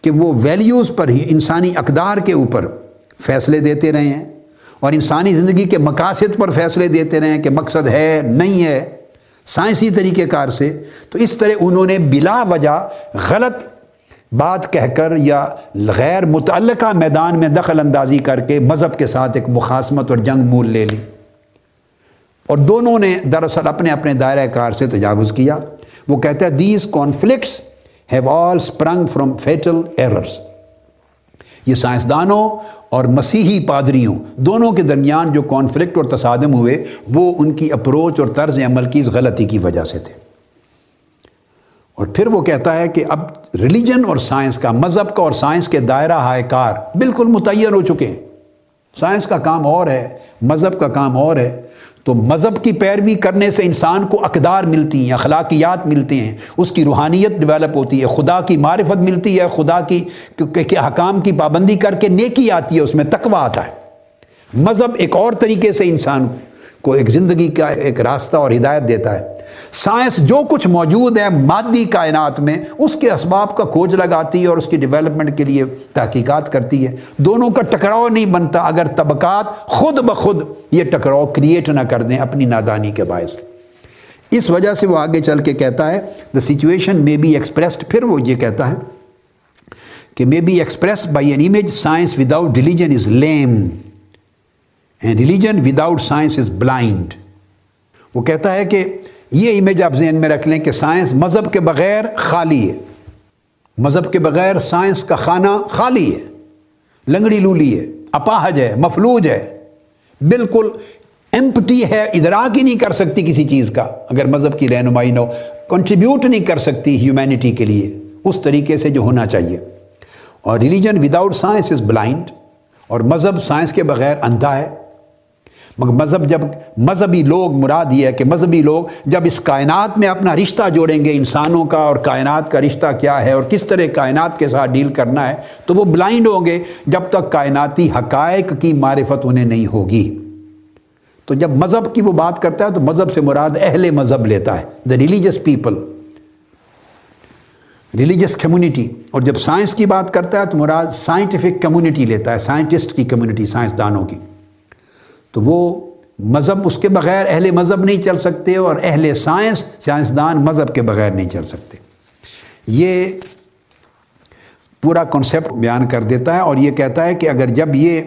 Speaker 1: کہ وہ ویلیوز پر ہی انسانی اقدار کے اوپر فیصلے دیتے رہے ہیں اور انسانی زندگی کے مقاصد پر فیصلے دیتے رہیں کہ مقصد ہے، نہیں ہے، سائنسی طریقہ کار سے، تو اس طرح انہوں نے بلا وجہ غلط بات کہہ کر یا غیر متعلقہ میدان میں دخل اندازی کر کے مذہب کے ساتھ ایک مخاسمت اور جنگ مول لے لی۔ اور دونوں نے دراصل اپنے اپنے دائرہ کار سے تجاوز کیا۔ وہ کہتا ہے these conflicts have all spring from fatal errors یہ سائنسدانوں اور مسیحی پادریوں دونوں کے درمیان جو کانفلکٹ اور تصادم ہوئے، وہ ان کی اپروچ اور طرز عمل کی اس غلطی کی وجہ سے تھے۔ اور پھر وہ کہتا ہے کہ اب ریلیجن اور سائنس کا، مذہب کا اور سائنس کے دائرہ ہائے کار بالکل متعین ہو چکے ہیں۔ سائنس کا کام اور ہے، مذہب کا کام اور ہے۔ تو مذہب کی پیروی کرنے سے انسان کو اقدار ملتی ہیں، اخلاقیات ملتے ہیں۔ اس کی روحانیت ڈیولپ ہوتی ہے۔ خدا کی معرفت ملتی ہے۔ خدا کی کہ حکام کی پابندی کر کے نیکی آتی ہے، اس میں تقوی آتا ہے۔ مذہب ایک اور طریقے سے انسان کو ایک زندگی کا ایک راستہ اور ہدایت دیتا ہے۔ سائنس جو کچھ موجود ہے مادی کائنات میں، اس کے اسباب کا کھوج لگاتی ہے اور اس کی ڈیولپمنٹ کے لیے تحقیقات کرتی ہے۔ دونوں کا ٹکراؤ نہیں بنتا، اگر طبقات خود بخود یہ ٹکراؤ کریٹ نہ کر دیں اپنی نادانی کے باعث۔ اس وجہ سے وہ آگے چل کے کہتا ہے the situation may be expressed پھر وہ یہ کہتا ہے کہ may be expressed by an image science without religion is lame religion without science is blind وہ کہتا ہے کہ یہ امیج آپ ذہن میں رکھ لیں کہ سائنس مذہب کے بغیر خالی ہے۔ مذہب کے بغیر سائنس کا خانہ خالی ہے۔ لنگڑی لولی ہے، اپاہج ہے، مفلوج ہے۔ بالکل ایمپٹی ہے، ادراک ہی نہیں کر سکتی کسی چیز کا۔ اگر مذہب کی رہنمائی نہ ہو کنٹریبیوٹ نہیں کر سکتی ہیومینٹی کے لیے۔ اس طریقے سے جو ہونا چاہیے۔ اور religion without science is blind اور مذہب سائنس کے بغیر اندھا ہے۔ مگر مذہب جب مذہبی لوگ مراد یہ ہے کہ مذہبی لوگ جب اس کائنات میں اپنا رشتہ جوڑیں گے انسانوں کا اور کائنات کا رشتہ کیا ہے اور کس طرح کائنات کے ساتھ ڈیل کرنا ہے، تو وہ بلائنڈ ہوں گے جب تک کائناتی حقائق کی معرفت انہیں نہیں ہوگی۔ تو جب مذہب کی وہ بات کرتا ہے تو مذہب سے مراد اہل مذہب لیتا ہے the religious people religious community اور جب سائنس کی بات کرتا ہے تو مراد سائنٹیفک کمیونٹی لیتا ہے سائنٹسٹ کی کمیونٹی سائنسدانوں کی۔ تو وہ مذہب اس کے بغیر اہل مذہب نہیں چل سکتے اور اہل سائنس، سائنسدان مذہب کے بغیر نہیں چل سکتے۔ یہ پورا کنسیپٹ بیان کر دیتا ہے اور یہ کہتا ہے کہ اگر جب یہ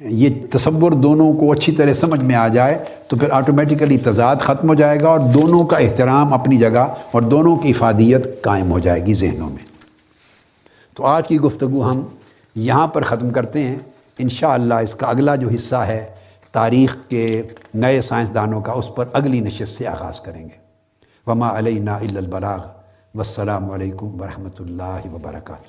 Speaker 1: یہ تصور دونوں کو اچھی طرح سمجھ میں آ جائے تو پھر آٹومیٹیکلی تضاد ختم ہو جائے گا اور دونوں کا احترام اپنی جگہ اور دونوں کی افادیت قائم ہو جائے گی ذہنوں میں۔ تو آج کی گفتگو ہم یہاں پر ختم کرتے ہیں۔ انشاءاللہ اس کا اگلا جو حصہ ہے تاریخ کے نئے سائنسدانوں کا اس پر اگلی نشست سے آغاز کریں گے۔ وما علیہ البلاغ والسلام علیکم ورحمۃ اللہ وبرکاتہ۔